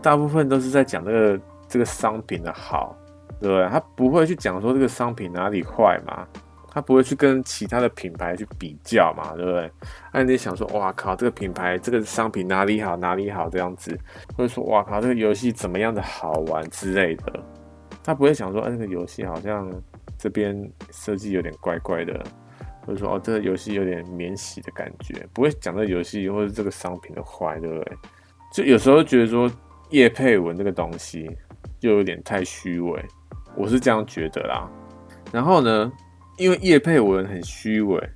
大部分都是在讲这个这个商品的好，对不对？他不会去讲说这个商品哪里坏嘛。他不会去跟其他的品牌去比较嘛，对不对？那你想说，哇靠，这个品牌这个商品哪里好哪里好这样子，或者说，哇靠，这个游戏怎么样的好玩之类的，他不会想说，哎，这个游戏好像这边设计有点怪怪的，或者说，哦，这个游戏有点免洗的感觉，不会讲这游戏或者这个商品的坏，对不对？就有时候觉得说，叶配文这个东西就有点太虚伪，我是这样觉得啦。然后呢？因为叶配文很虚伪，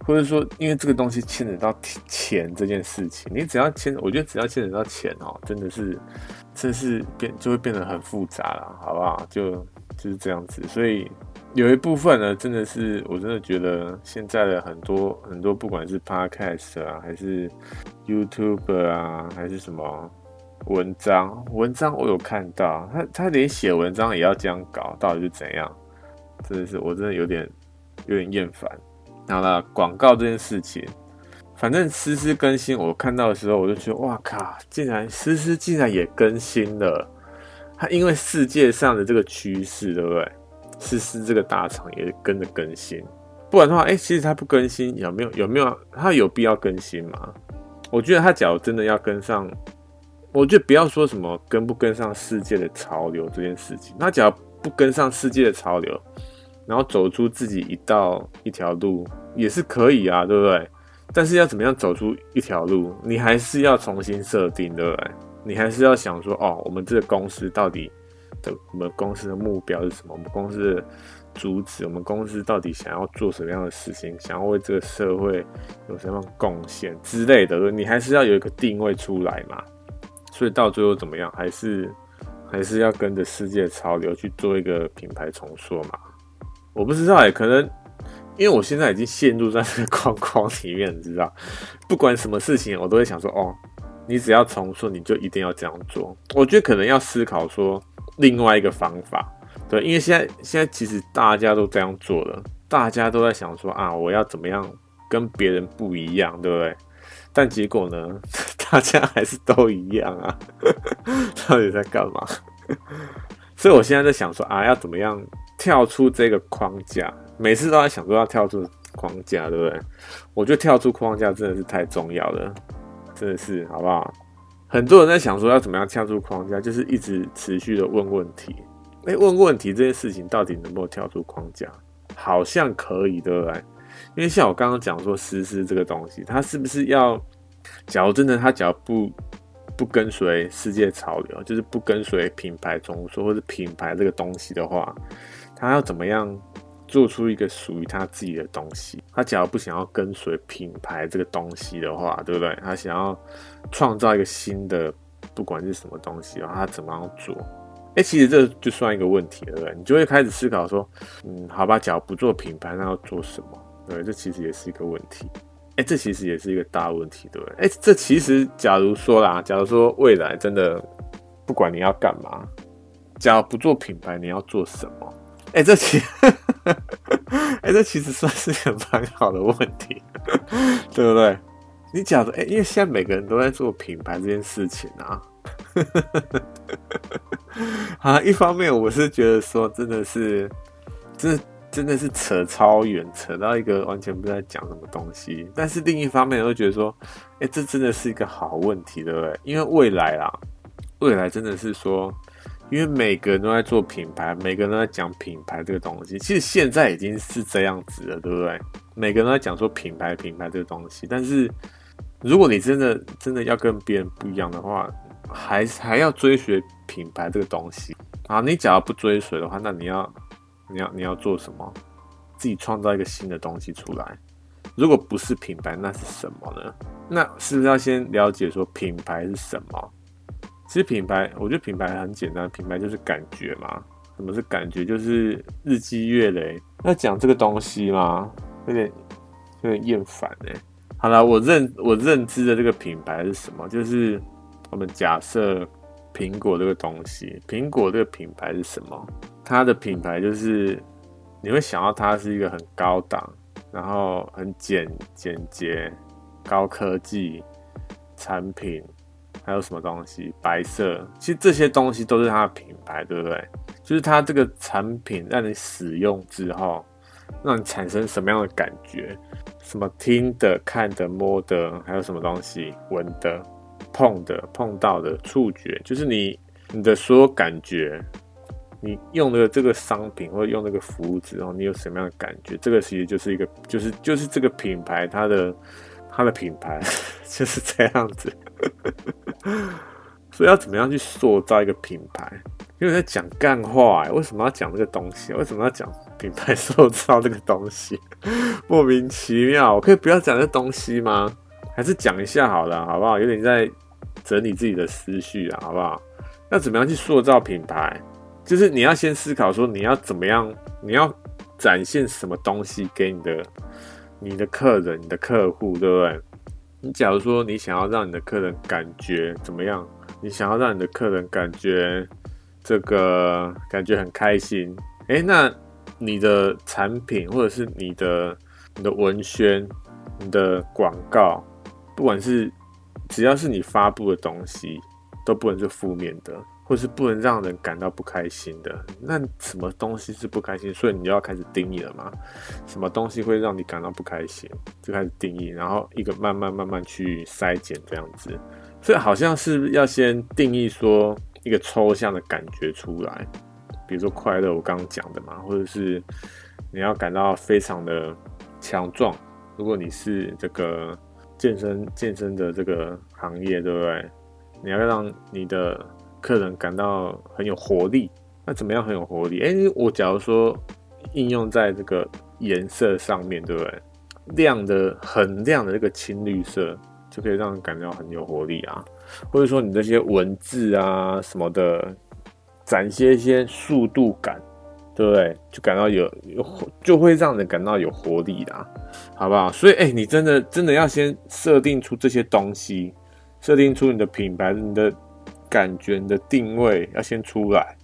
或者说因为这个东西牵扯到钱这件事情，你只要牵，我觉得只要牵扯到钱哦，真的是，真是变就会变得很复杂了，好不好？就就是这样子。所以有一部分呢，真的是我真的觉得现在的很多很多，不管是 Podcast 啊，还是 YouTube 啊，还是什么文章，文章我有看到，他他连写文章也要这样搞，到底是怎样？真的是，我真的有点有点厌烦。好了，广告这件事情，反正思思更新，我看到的时候，我就觉得，哇靠，竟然思思竟然也更新了。它因为世界上的这个趋势，对不对？丝丝这个大厂也跟着更新。不然的话，哎、其实它不更新，有没有有没有？它有必要更新吗？我觉得它假如真的要跟上，我觉得不要说什么跟不跟上世界的潮流这件事情。那假如不跟上世界的潮流，然后走出自己一道一条路也是可以啊，对不对？但是要怎么样走出一条路，你还是要重新设定，对不对？你还是要想说，哦，我们这个公司到底的，我们公司的目标是什么？我们公司的主旨，我们公司到底想要做什么样的事情？想要为这个社会有什么贡献之类的，你还是要有一个定位出来嘛。所以到最后怎么样，还是还是要跟着世界潮流去做一个品牌重塑嘛。我不知道哎，可能因为我现在已经陷入在这个框框里面，你知道，不管什么事情，我都会想说，哦，你只要重塑，你就一定要这样做。我觉得可能要思考说另外一个方法，对，因为现在现在其实大家都这样做了，大家都在想说啊，我要怎么样跟别人不一样，对不对？但结果呢，[laughs] 大家还是都一样啊，[laughs] 到底在干嘛？[laughs] 所以我现在在想说啊，要怎么样？跳出这个框架，每次都在想说要跳出框架，对不对？我觉得跳出框架真的是太重要了，真的是，好不好？很多人在想说要怎么样跳出框架，就是一直持续的问问题。哎，问问题这件事情到底能不能跳出框架？好像可以，对不对？因为像我刚刚讲说，丝丝这个东西，它是不是要？假如真的，它只要不不跟随世界潮流，就是不跟随品牌重塑或者品牌这个东西的话。他要怎么样做出一个属于他自己的东西？他假如不想要跟随品牌这个东西的话，对不对？他想要创造一个新的，不管是什么东西然后，他怎么样做？哎，其实这就算一个问题了，对不对？你就会开始思考说，嗯，好吧，假如不做品牌，那要做什么？对，这其实也是一个问题。哎，这其实也是一个大问题，对不对？哎，这其实假如说啦，假如说未来真的不管你要干嘛，假如不做品牌，你要做什么？哎、这其实 [laughs] 哎、这其实算是一个蛮好的问题，[laughs] 对不对？你讲的，哎、因为现在每个人都在做品牌这件事情啊。[laughs] 啊，一方面我是觉得说，真的是，真的真的是扯超远，扯到一个完全不知道讲什么东西。但是另一方面，我会觉得说，哎、这真的是一个好问题，对不对？因为未来啦，未来真的是说。因为每个人都在做品牌，每个人都在讲品牌这个东西。其实现在已经是这样子了，对不对？每个人都在讲说品牌、品牌这个东西。但是，如果你真的真的要跟别人不一样的话，还还要追随品牌这个东西啊。你假如不追随的话，那你要你要你要做什么？自己创造一个新的东西出来。如果不是品牌，那是什么呢？那是不是要先了解说品牌是什么？其实品牌，我觉得品牌很简单，品牌就是感觉嘛。什么是感觉？就是日积月累。要讲这个东西嘛，有点有点厌烦哎。好了，我认我认知的这个品牌是什么？就是我们假设苹果这个东西，苹果这个品牌是什么？它的品牌就是你会想到它是一个很高档，然后很简简洁、高科技产品。还有什么东西？白色，其实这些东西都是它的品牌，对不对？就是它这个产品让你使用之后，让你产生什么样的感觉？什么听的、看的、摸的，还有什么东西？闻的、碰的、碰到的触觉，就是你你的所有感觉。你用的这个商品或者用那个服务之后，你有什么样的感觉？这个其实就是一个，就是就是这个品牌它的它的品牌就是这样子。[laughs] 所以要怎么样去塑造一个品牌？因为在讲干话哎，为什么要讲这个东西？为什么要讲品牌塑造这个东西？莫名其妙，我可以不要讲这东西吗？[laughs] 还是讲一下好了，好不好？有点在整理自己的思绪啊，好不好？要怎么样去塑造品牌？就是你要先思考说你要怎么样，你要展现什么东西给你的你的客人、你的客户，对不对？你假如说你想要让你的客人感觉怎么样？你想要让你的客人感觉这个感觉很开心，诶，那你的产品或者是你的你的文宣、你的广告，不管是只要是你发布的东西，都不能是负面的。或是不能让人感到不开心的，那什么东西是不开心？所以你就要开始定义了嘛？什么东西会让你感到不开心？就开始定义，然后一个慢慢慢慢去筛减这样子。所以好像是要先定义说一个抽象的感觉出来，比如说快乐，我刚刚讲的嘛，或者是你要感到非常的强壮。如果你是这个健身健身的这个行业，对不对？你要让你的客人感到很有活力，那怎么样很有活力？哎、我假如说应用在这个颜色上面，对不对？亮的很亮的这个青绿色，就可以让人感到很有活力啊。或者说你这些文字啊什么的，展现一些速度感，对不对？就感到有，就会让人感到有活力啦，好不好？所以，哎、你真的真的要先设定出这些东西，设定出你的品牌，你的。感觉你的定位要先出来，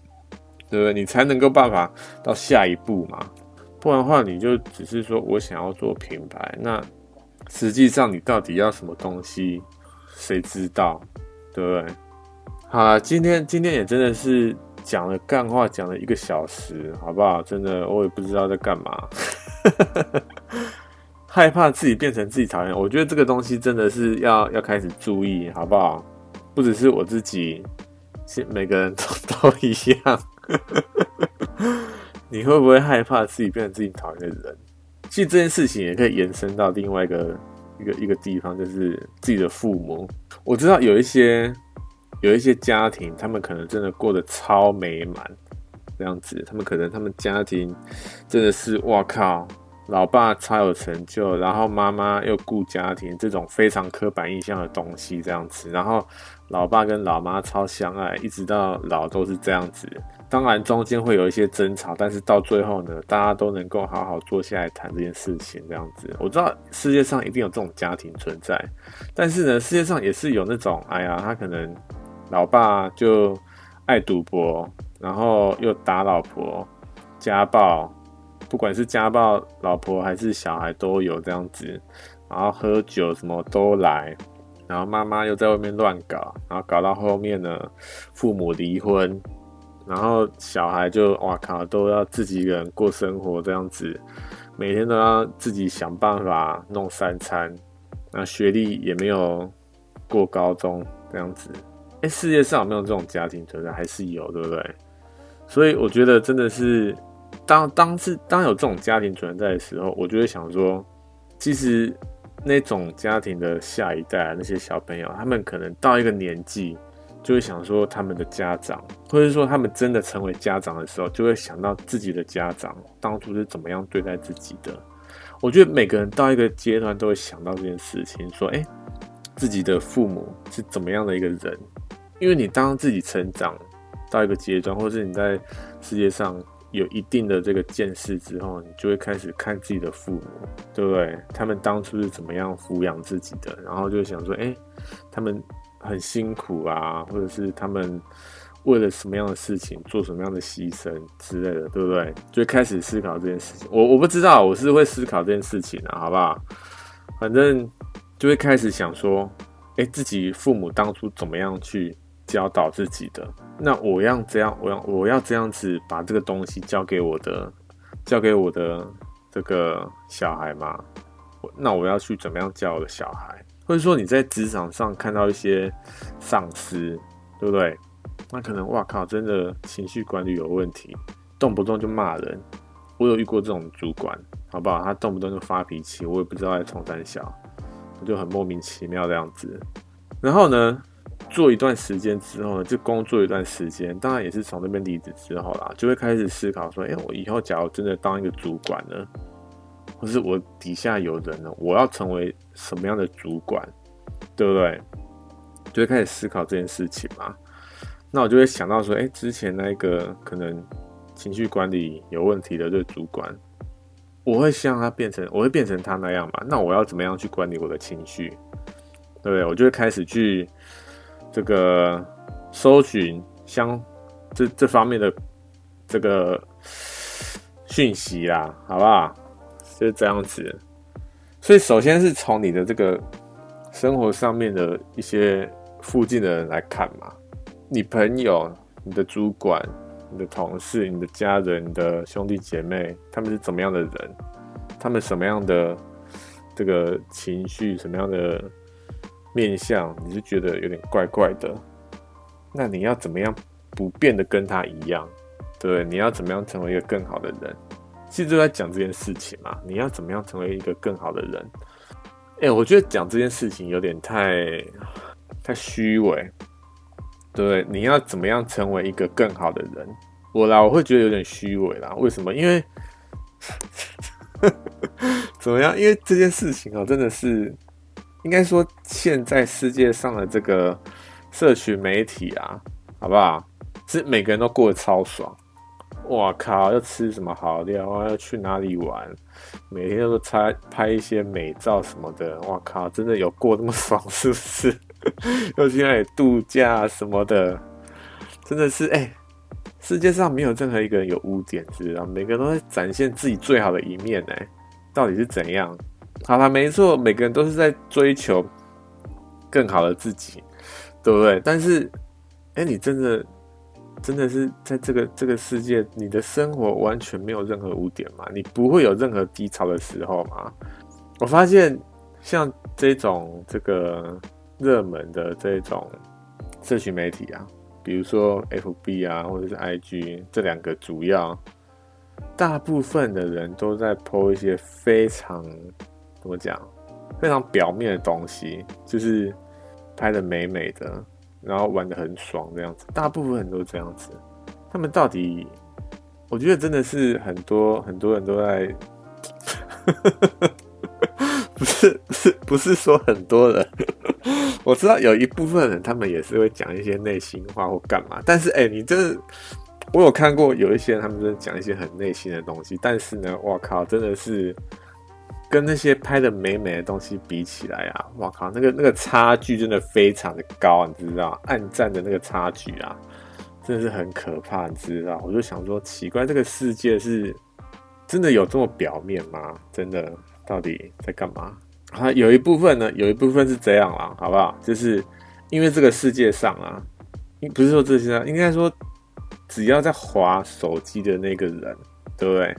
对不对？你才能够办法到下一步嘛。不然的话，你就只是说我想要做品牌，那实际上你到底要什么东西，谁知道，对不对？好，今天今天也真的是讲了干话，讲了一个小时，好不好？真的，我也不知道在干嘛，[laughs] 害怕自己变成自己讨厌。我觉得这个东西真的是要要开始注意，好不好？不只是我自己，是每个人都 [laughs] 都一样。你会不会害怕自己变成自己讨厌的人？其实这件事情也可以延伸到另外一个一个一个地方，就是自己的父母。我知道有一些有一些家庭，他们可能真的过得超美满，这样子，他们可能他们家庭真的是哇靠。老爸超有成就，然后妈妈又顾家庭，这种非常刻板印象的东西这样子。然后老爸跟老妈超相爱，一直到老都是这样子。当然中间会有一些争吵，但是到最后呢，大家都能够好好坐下来谈这件事情这样子。我知道世界上一定有这种家庭存在，但是呢，世界上也是有那种，哎呀，他可能老爸就爱赌博，然后又打老婆，家暴。不管是家暴老婆还是小孩都有这样子，然后喝酒什么都来，然后妈妈又在外面乱搞，然后搞到后面呢，父母离婚，然后小孩就哇靠，都要自己一个人过生活这样子，每天都要自己想办法弄三餐，那学历也没有过高中这样子，哎，世界上有没有这种家庭存在？还是有，对不对？所以我觉得真的是。当当是当有这种家庭存在的时候，我就会想说，其实那种家庭的下一代那些小朋友，他们可能到一个年纪，就会想说他们的家长，或者说他们真的成为家长的时候，就会想到自己的家长当初是怎么样对待自己的。我觉得每个人到一个阶段都会想到这件事情，说，哎，自己的父母是怎么样的一个人？因为你当自己成长到一个阶段，或者是你在世界上。有一定的这个见识之后，你就会开始看自己的父母，对不对？他们当初是怎么样抚养自己的，然后就想说，哎，他们很辛苦啊，或者是他们为了什么样的事情做什么样的牺牲之类的，对不对？就开始思考这件事情。我我不知道，我是会思考这件事情的，好不好？反正就会开始想说，哎，自己父母当初怎么样去教导自己的。那我要这样，我要我要这样子把这个东西交给我的，交给我的这个小孩吗？那我要去怎么样教我的小孩？或者说你在职场上看到一些上司，对不对？那可能哇靠，真的情绪管理有问题，动不动就骂人。我有遇过这种主管，好不好？他动不动就发脾气，我也不知道在冲三小，我就很莫名其妙这样子。然后呢？做一段时间之后呢，就工作一段时间，当然也是从那边离职之后啦，就会开始思考说，哎、我以后假如真的当一个主管呢，或是我底下有人呢，我要成为什么样的主管，对不对？就会开始思考这件事情嘛。那我就会想到说，哎、之前那个可能情绪管理有问题的这个主管，我会希望他变成，我会变成他那样嘛？那我要怎么样去管理我的情绪，对不对？我就会开始去。这个搜寻相这这方面的这个讯息啦，好不好？就是这样子。所以首先是从你的这个生活上面的一些附近的人来看嘛，你朋友、你的主管、你的同事、你的家人、你的兄弟姐妹，他们是怎么样的人？他们什么样的这个情绪？什么样的？面相，你是觉得有点怪怪的，那你要怎么样不变得跟他一样？对，你要怎么样成为一个更好的人？其实就在讲这件事情嘛。你要怎么样成为一个更好的人？哎、我觉得讲这件事情有点太太虚伪，对，你要怎么样成为一个更好的人？我啦，我会觉得有点虚伪啦。为什么？因为 [laughs] 怎么样？因为这件事情啊，真的是。应该说，现在世界上的这个社群媒体啊，好不好？是每个人都过得超爽。哇靠！要吃什么好料啊？要去哪里玩？每天都拍拍一些美照什么的。哇靠！真的有过那么爽是不是？[laughs] 又去那里度假什么的，真的是哎、世界上没有任何一个人有污点，知道？每个人都在展现自己最好的一面哎。到底是怎样？好了，没错，每个人都是在追求更好的自己，对不对？但是，哎，你真的真的是在这个这个世界，你的生活完全没有任何污点吗？你不会有任何低潮的时候吗？我发现，像这种这个热门的这种社群媒体啊，比如说 FB 啊，或者是 IG 这两个主要，大部分的人都在 po 一些非常。怎么讲？非常表面的东西，就是拍的美美的，然后玩的很爽这样子。大部分人都这样子。他们到底，我觉得真的是很多很多人都在，[laughs] 不是不是不是说很多人，我知道有一部分人他们也是会讲一些内心话或干嘛。但是哎、你真的，我有看过有一些人他们真的讲一些很内心的东西。但是呢，我靠，真的是。跟那些拍的美美的东西比起来啊，哇靠，那个那个差距真的非常的高，你知道？暗战的那个差距啊，真的是很可怕，你知道？我就想说，奇怪，这个世界是真的有这么表面吗？真的到底在干嘛？啊，有一部分呢，有一部分是这样啦，好不好？就是因为这个世界上啊，不是说这些啊，应该说只要在滑手机的那个人，对不对？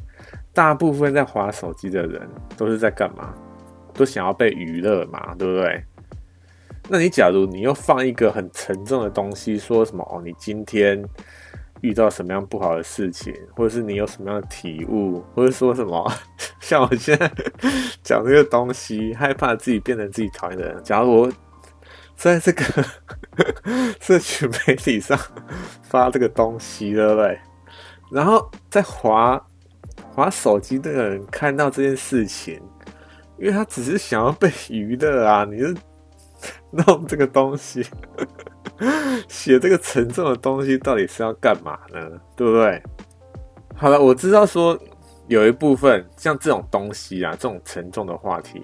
大部分在划手机的人都是在干嘛？都想要被娱乐嘛，对不对？那你假如你又放一个很沉重的东西，说什么哦，你今天遇到什么样不好的事情，或者是你有什么样的体悟，或者说什么 [laughs] 像我现在讲这个东西，害怕自己变成自己讨厌的人。假如我在这个 [laughs] 社群媒体上发这个东西，对不对？然后在滑滑手机的人看到这件事情，因为他只是想要被娱乐啊，你就。弄这个东西，[laughs] 写这个沉重的东西，到底是要干嘛呢？对不对？好了，我知道说有一部分像这种东西啊，这种沉重的话题，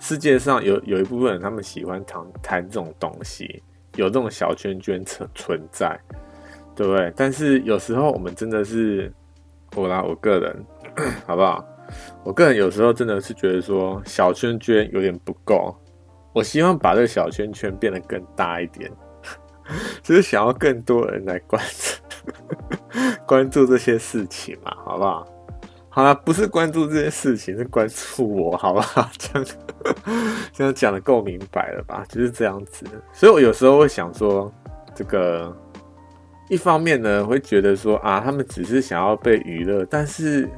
世界上有有一部分人他们喜欢谈谈这种东西，有这种小圈圈存存在，对不对？但是有时候我们真的是，我啦，我个人，[clears throat] 好不好？我个人有时候真的是觉得说小圈圈有点不够。我希望把这个小圈圈变得更大一点，[laughs] 就是想要更多人来关注 [laughs] 关注这些事情嘛，好不好？好了，不是关注这些事情，是关注我，好不好？[laughs] 这样这样讲的够明白了吧？就是这样子。所以我有时候会想说，这个一方面呢，会觉得说啊，他们只是想要被娱乐，但是。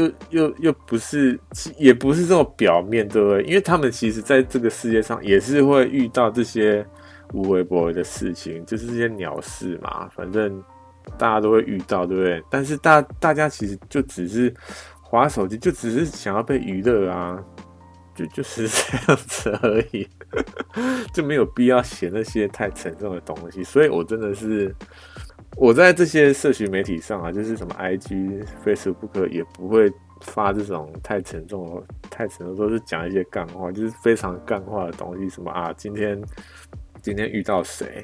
又又又不是，也不是这么表面，对不对？因为他们其实在这个世界上也是会遇到这些无微不微的事情，就是这些鸟事嘛。反正大家都会遇到，对不对？但是大大家其实就只是划手机，就只是想要被娱乐啊，就就是 [laughs] 这样子而已，[laughs] 就没有必要写那些太沉重的东西。所以我真的是。我在这些社群媒体上啊，就是什么 IG、Facebook 也不会发这种太沉重、太沉重，都是讲一些干话，就是非常干话的东西。什么啊，今天今天遇到谁，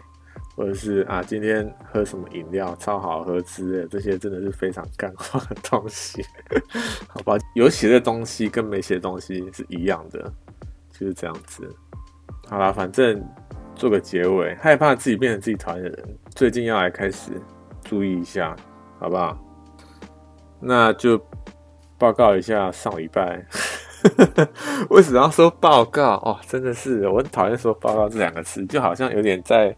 或者是啊，今天喝什么饮料超好喝之类的，这些真的是非常干话的东西。[laughs] 好吧，有写的东西跟没写的东西是一样的，就是这样子。好啦，反正。做个结尾，害怕自己变成自己讨厌的人，最近要来开始注意一下，好不好？那就报告一下上礼拜，[laughs] 为什么要说报告？哦，真的是我很讨厌说报告这两个词，就好像有点在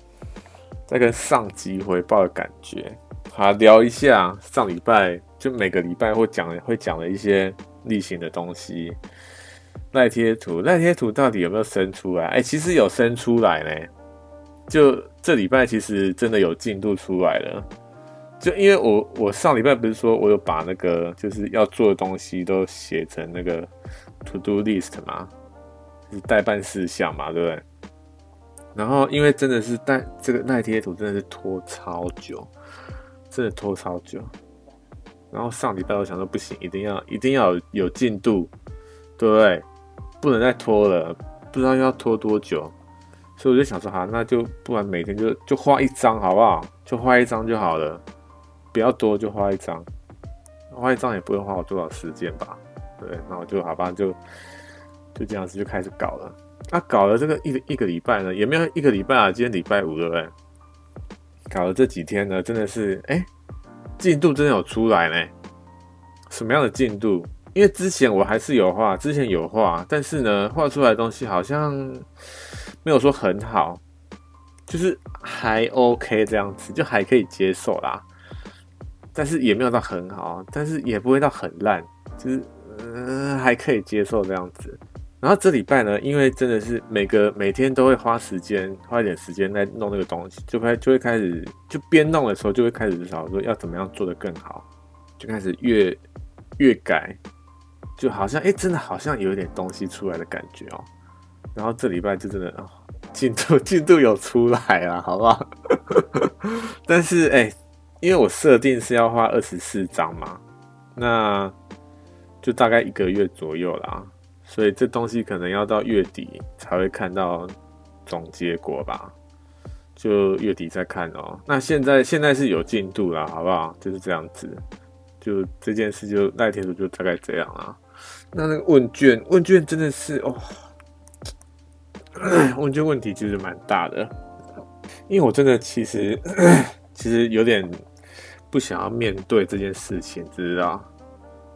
在跟上级回报的感觉。好，聊一下上礼拜，就每个礼拜会讲会讲的一些例行的东西。赖贴图，赖贴图到底有没有生出来？哎、其实有生出来呢。就这礼拜其实真的有进度出来了。就因为我我上礼拜不是说我有把那个就是要做的东西都写成那个 to do list 嘛，就是待办事项嘛，对不对？然后因为真的是带这个赖贴图真的是拖超久，真的拖超久。然后上礼拜我想说不行，一定要一定要有有进度，对不对？不能再拖了，不知道要拖多久，所以我就想说，哈，那就不然每天就就画一张好不好？就画一张就好了，不要多，就画一张，画一张也不用花我多少时间吧？对，那我就好吧，就就这样子就开始搞了。那、搞了这个一一个礼拜呢，也没有一个礼拜啊，今天礼拜五对不对？搞了这几天呢，真的是，哎、进度真的有出来呢。什么样的进度？因为之前我还是有画，之前有画，但是呢，画出来的东西好像没有说很好，就是还 OK 这样子，就还可以接受啦。但是也没有到很好，但是也不会到很烂，就是嗯、还可以接受这样子。然后这礼拜呢，因为真的是每个每天都会花时间，花一点时间在弄那个东西，就开就会开始就边弄的时候就会开始想说要怎么样做得更好，就开始越越改。就好像哎、真的好像有一点东西出来的感觉哦。然后这礼拜就真的，进度 [laughs] 进度有出来了，好不好？[laughs] 但是哎、因为我设定是要画二十四张嘛，那就大概一个月左右啦。所以这东西可能要到月底才会看到总结果吧。就月底再看哦。那现在现在是有进度啦，好不好？就是这样子。就这件事就赖天主就大概这样啊。那那个问卷，问卷真的是哦，问这问题其实蛮大的，因为我真的其实其实有点不想要面对这件事情，知道？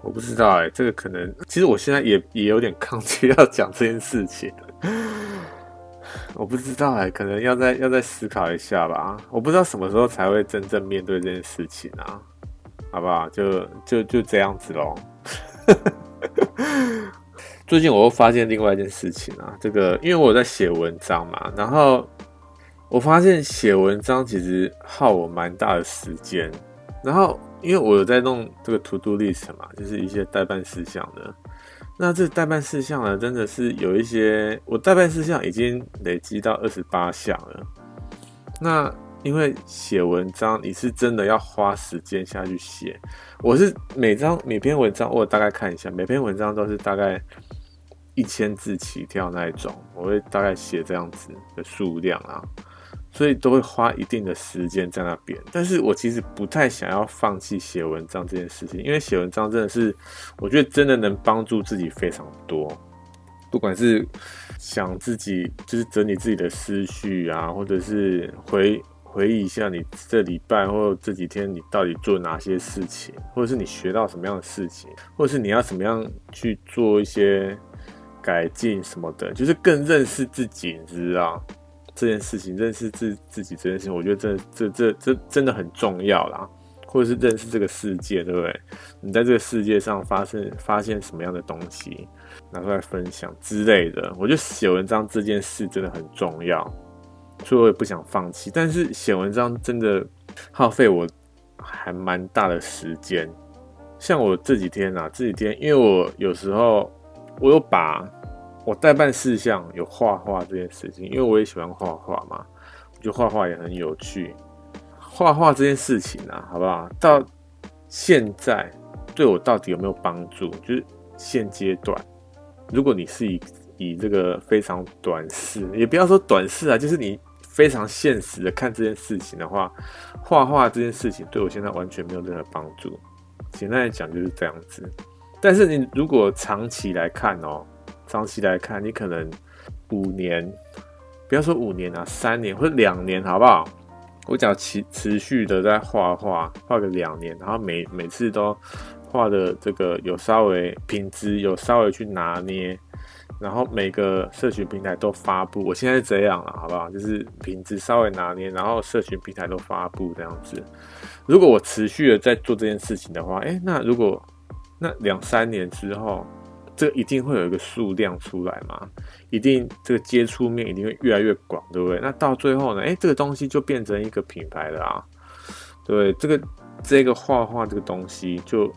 我不知道哎、这个可能其实我现在也也有点抗拒要讲这件事情。我不知道哎、可能要再要再思考一下吧。我不知道什么时候才会真正面对这件事情啊，好不好？就就就这样子喽。最近我又发现另外一件事情啊，这个因为我在写文章嘛，然后我发现写文章其实耗我蛮大的时间，然后因为我有在弄这个 to do list 嘛，就是一些代办事项的。那这代办事项呢，真的是有一些，我代办事项已经累积到二十八项了。那因为写文章，你是真的要花时间下去写。我是每张每篇文章，我大概看一下，每篇文章都是大概一千字起跳那一种，我会大概写这样子的数量啊。所以都会花一定的时间在那边，但是我其实不太想要放弃写文章这件事情，因为写文章真的是，我觉得真的能帮助自己非常多，不管是想自己就是整理自己的思绪啊，或者是回回忆一下你这礼拜或这几天你到底做哪些事情，或者是你学到什么样的事情，或者是你要怎么样去做一些改进什么的，就是更认识自己，你知道？这件事情，认识自自己这件事情，我觉得这这这这真的很重要啦，或者是认识这个世界，对不对？你在这个世界上发生发现什么样的东西，拿出来分享之类的。我觉得写文章这件事真的很重要，所以我也不想放弃。但是写文章真的耗费我还蛮大的时间。像我这几天啊，这几天，因为我有时候我有把。我代办事项有画画这件事情，因为我也喜欢画画嘛，我觉得画画也很有趣。画画这件事情啊，好不好？到现在对我到底有没有帮助？就是现阶段，如果你是以以这个非常短视，也不要说短视啊，就是你非常现实的看这件事情的话，画画这件事情对我现在完全没有任何帮助。简单来讲就是这样子。但是你如果长期来看哦。长期来看，你可能五年，不要说五年啊，三年或者两年，好不好？我只要持持续的在画画，画个两年，然后每每次都画的这个有稍微品质有稍微去拿捏，然后每个社群平台都发布。我现在是这样了，好不好？就是品质稍微拿捏，然后社群平台都发布这样子。如果我持续的在做这件事情的话，诶，那如果那两三年之后。这一定会有一个数量出来嘛？一定这个接触面一定会越来越广，对不对？那到最后呢？诶，这个东西就变成一个品牌了啊！对，这个这个画画这个东西就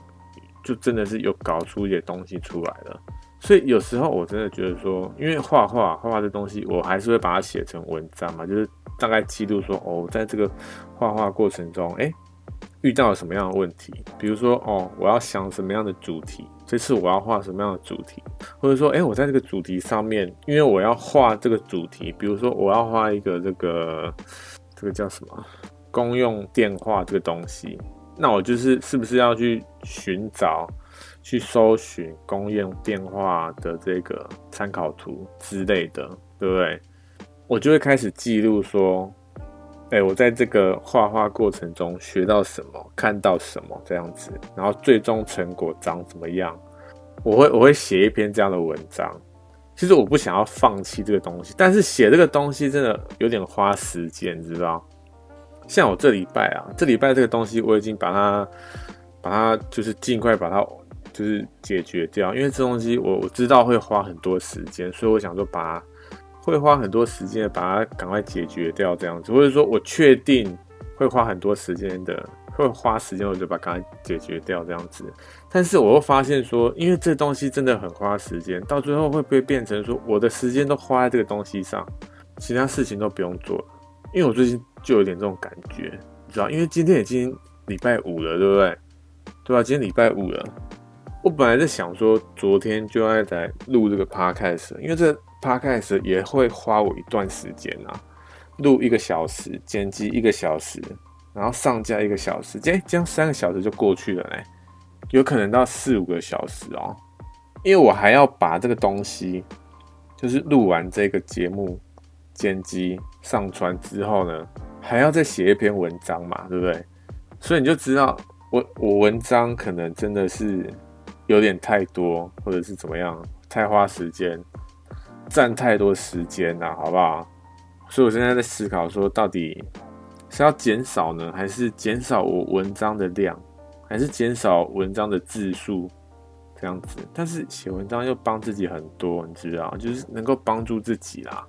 就真的是有搞出一些东西出来了。所以有时候我真的觉得说，因为画画画画这东西，我还是会把它写成文章嘛，就是大概记录说哦，在这个画画过程中，诶。遇到什么样的问题？比如说，哦，我要想什么样的主题？这次我要画什么样的主题？或者说，诶，我在这个主题上面，因为我要画这个主题，比如说我要画一个这个这个叫什么公用电话这个东西，那我就是是不是要去寻找、去搜寻公用电话的这个参考图之类的，对不对？我就会开始记录说。哎，我在这个画画过程中学到什么，看到什么这样子，然后最终成果长怎么样？我会我会写一篇这样的文章。其实我不想要放弃这个东西，但是写这个东西真的有点花时间，你知道？像我这礼拜啊，这礼拜这个东西我已经把它把它就是尽快把它就是解决掉，因为这东西我我知道会花很多时间，所以我想说把它。会花很多时间把它赶快解决掉，这样子，或者说我确定会花很多时间的，会花时间我就把它解决掉，这样子。但是我会发现说，因为这东西真的很花时间，到最后会不会变成说我的时间都花在这个东西上，其他事情都不用做了？因为我最近就有点这种感觉，你知道，因为今天已经礼拜五了，对不对？对吧？今天礼拜五了，我本来在想说，昨天就要在录这个 podcast，因为这。拍开始也会花我一段时间啊，录一个小时，剪辑一个小时，然后上架一个小时，诶，这样三个小时就过去了嘞。有可能到四五个小时哦，因为我还要把这个东西，就是录完这个节目，剪辑上传之后呢，还要再写一篇文章嘛，对不对？所以你就知道，我我文章可能真的是有点太多，或者是怎么样，太花时间，占太多时间了，好不好？所以我现在在思考说，到底是要减少呢，还是减少我文章的量，还是减少文章的字数这样子？但是写文章又帮自己很多，你知道，就是能够帮助自己啦，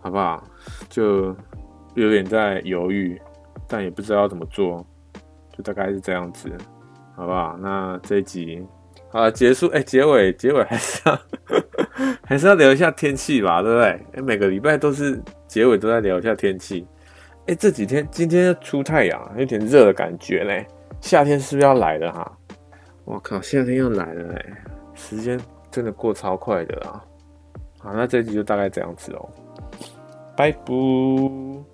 好不好？就有点在犹豫，但也不知道怎么做，就大概是这样子，好不好？那这一集好，结束，哎、结尾，结尾还是要 [laughs] 还是要聊一下天气吧，对不对？每个礼拜都是。结尾都在聊一下天气，哎、这几天今天出太阳，有点热的感觉嘞。夏天是不是要来了哈？我靠，夏天要来了嘞！时间真的过超快的啊。好，那这集就大概这样子哦，拜拜。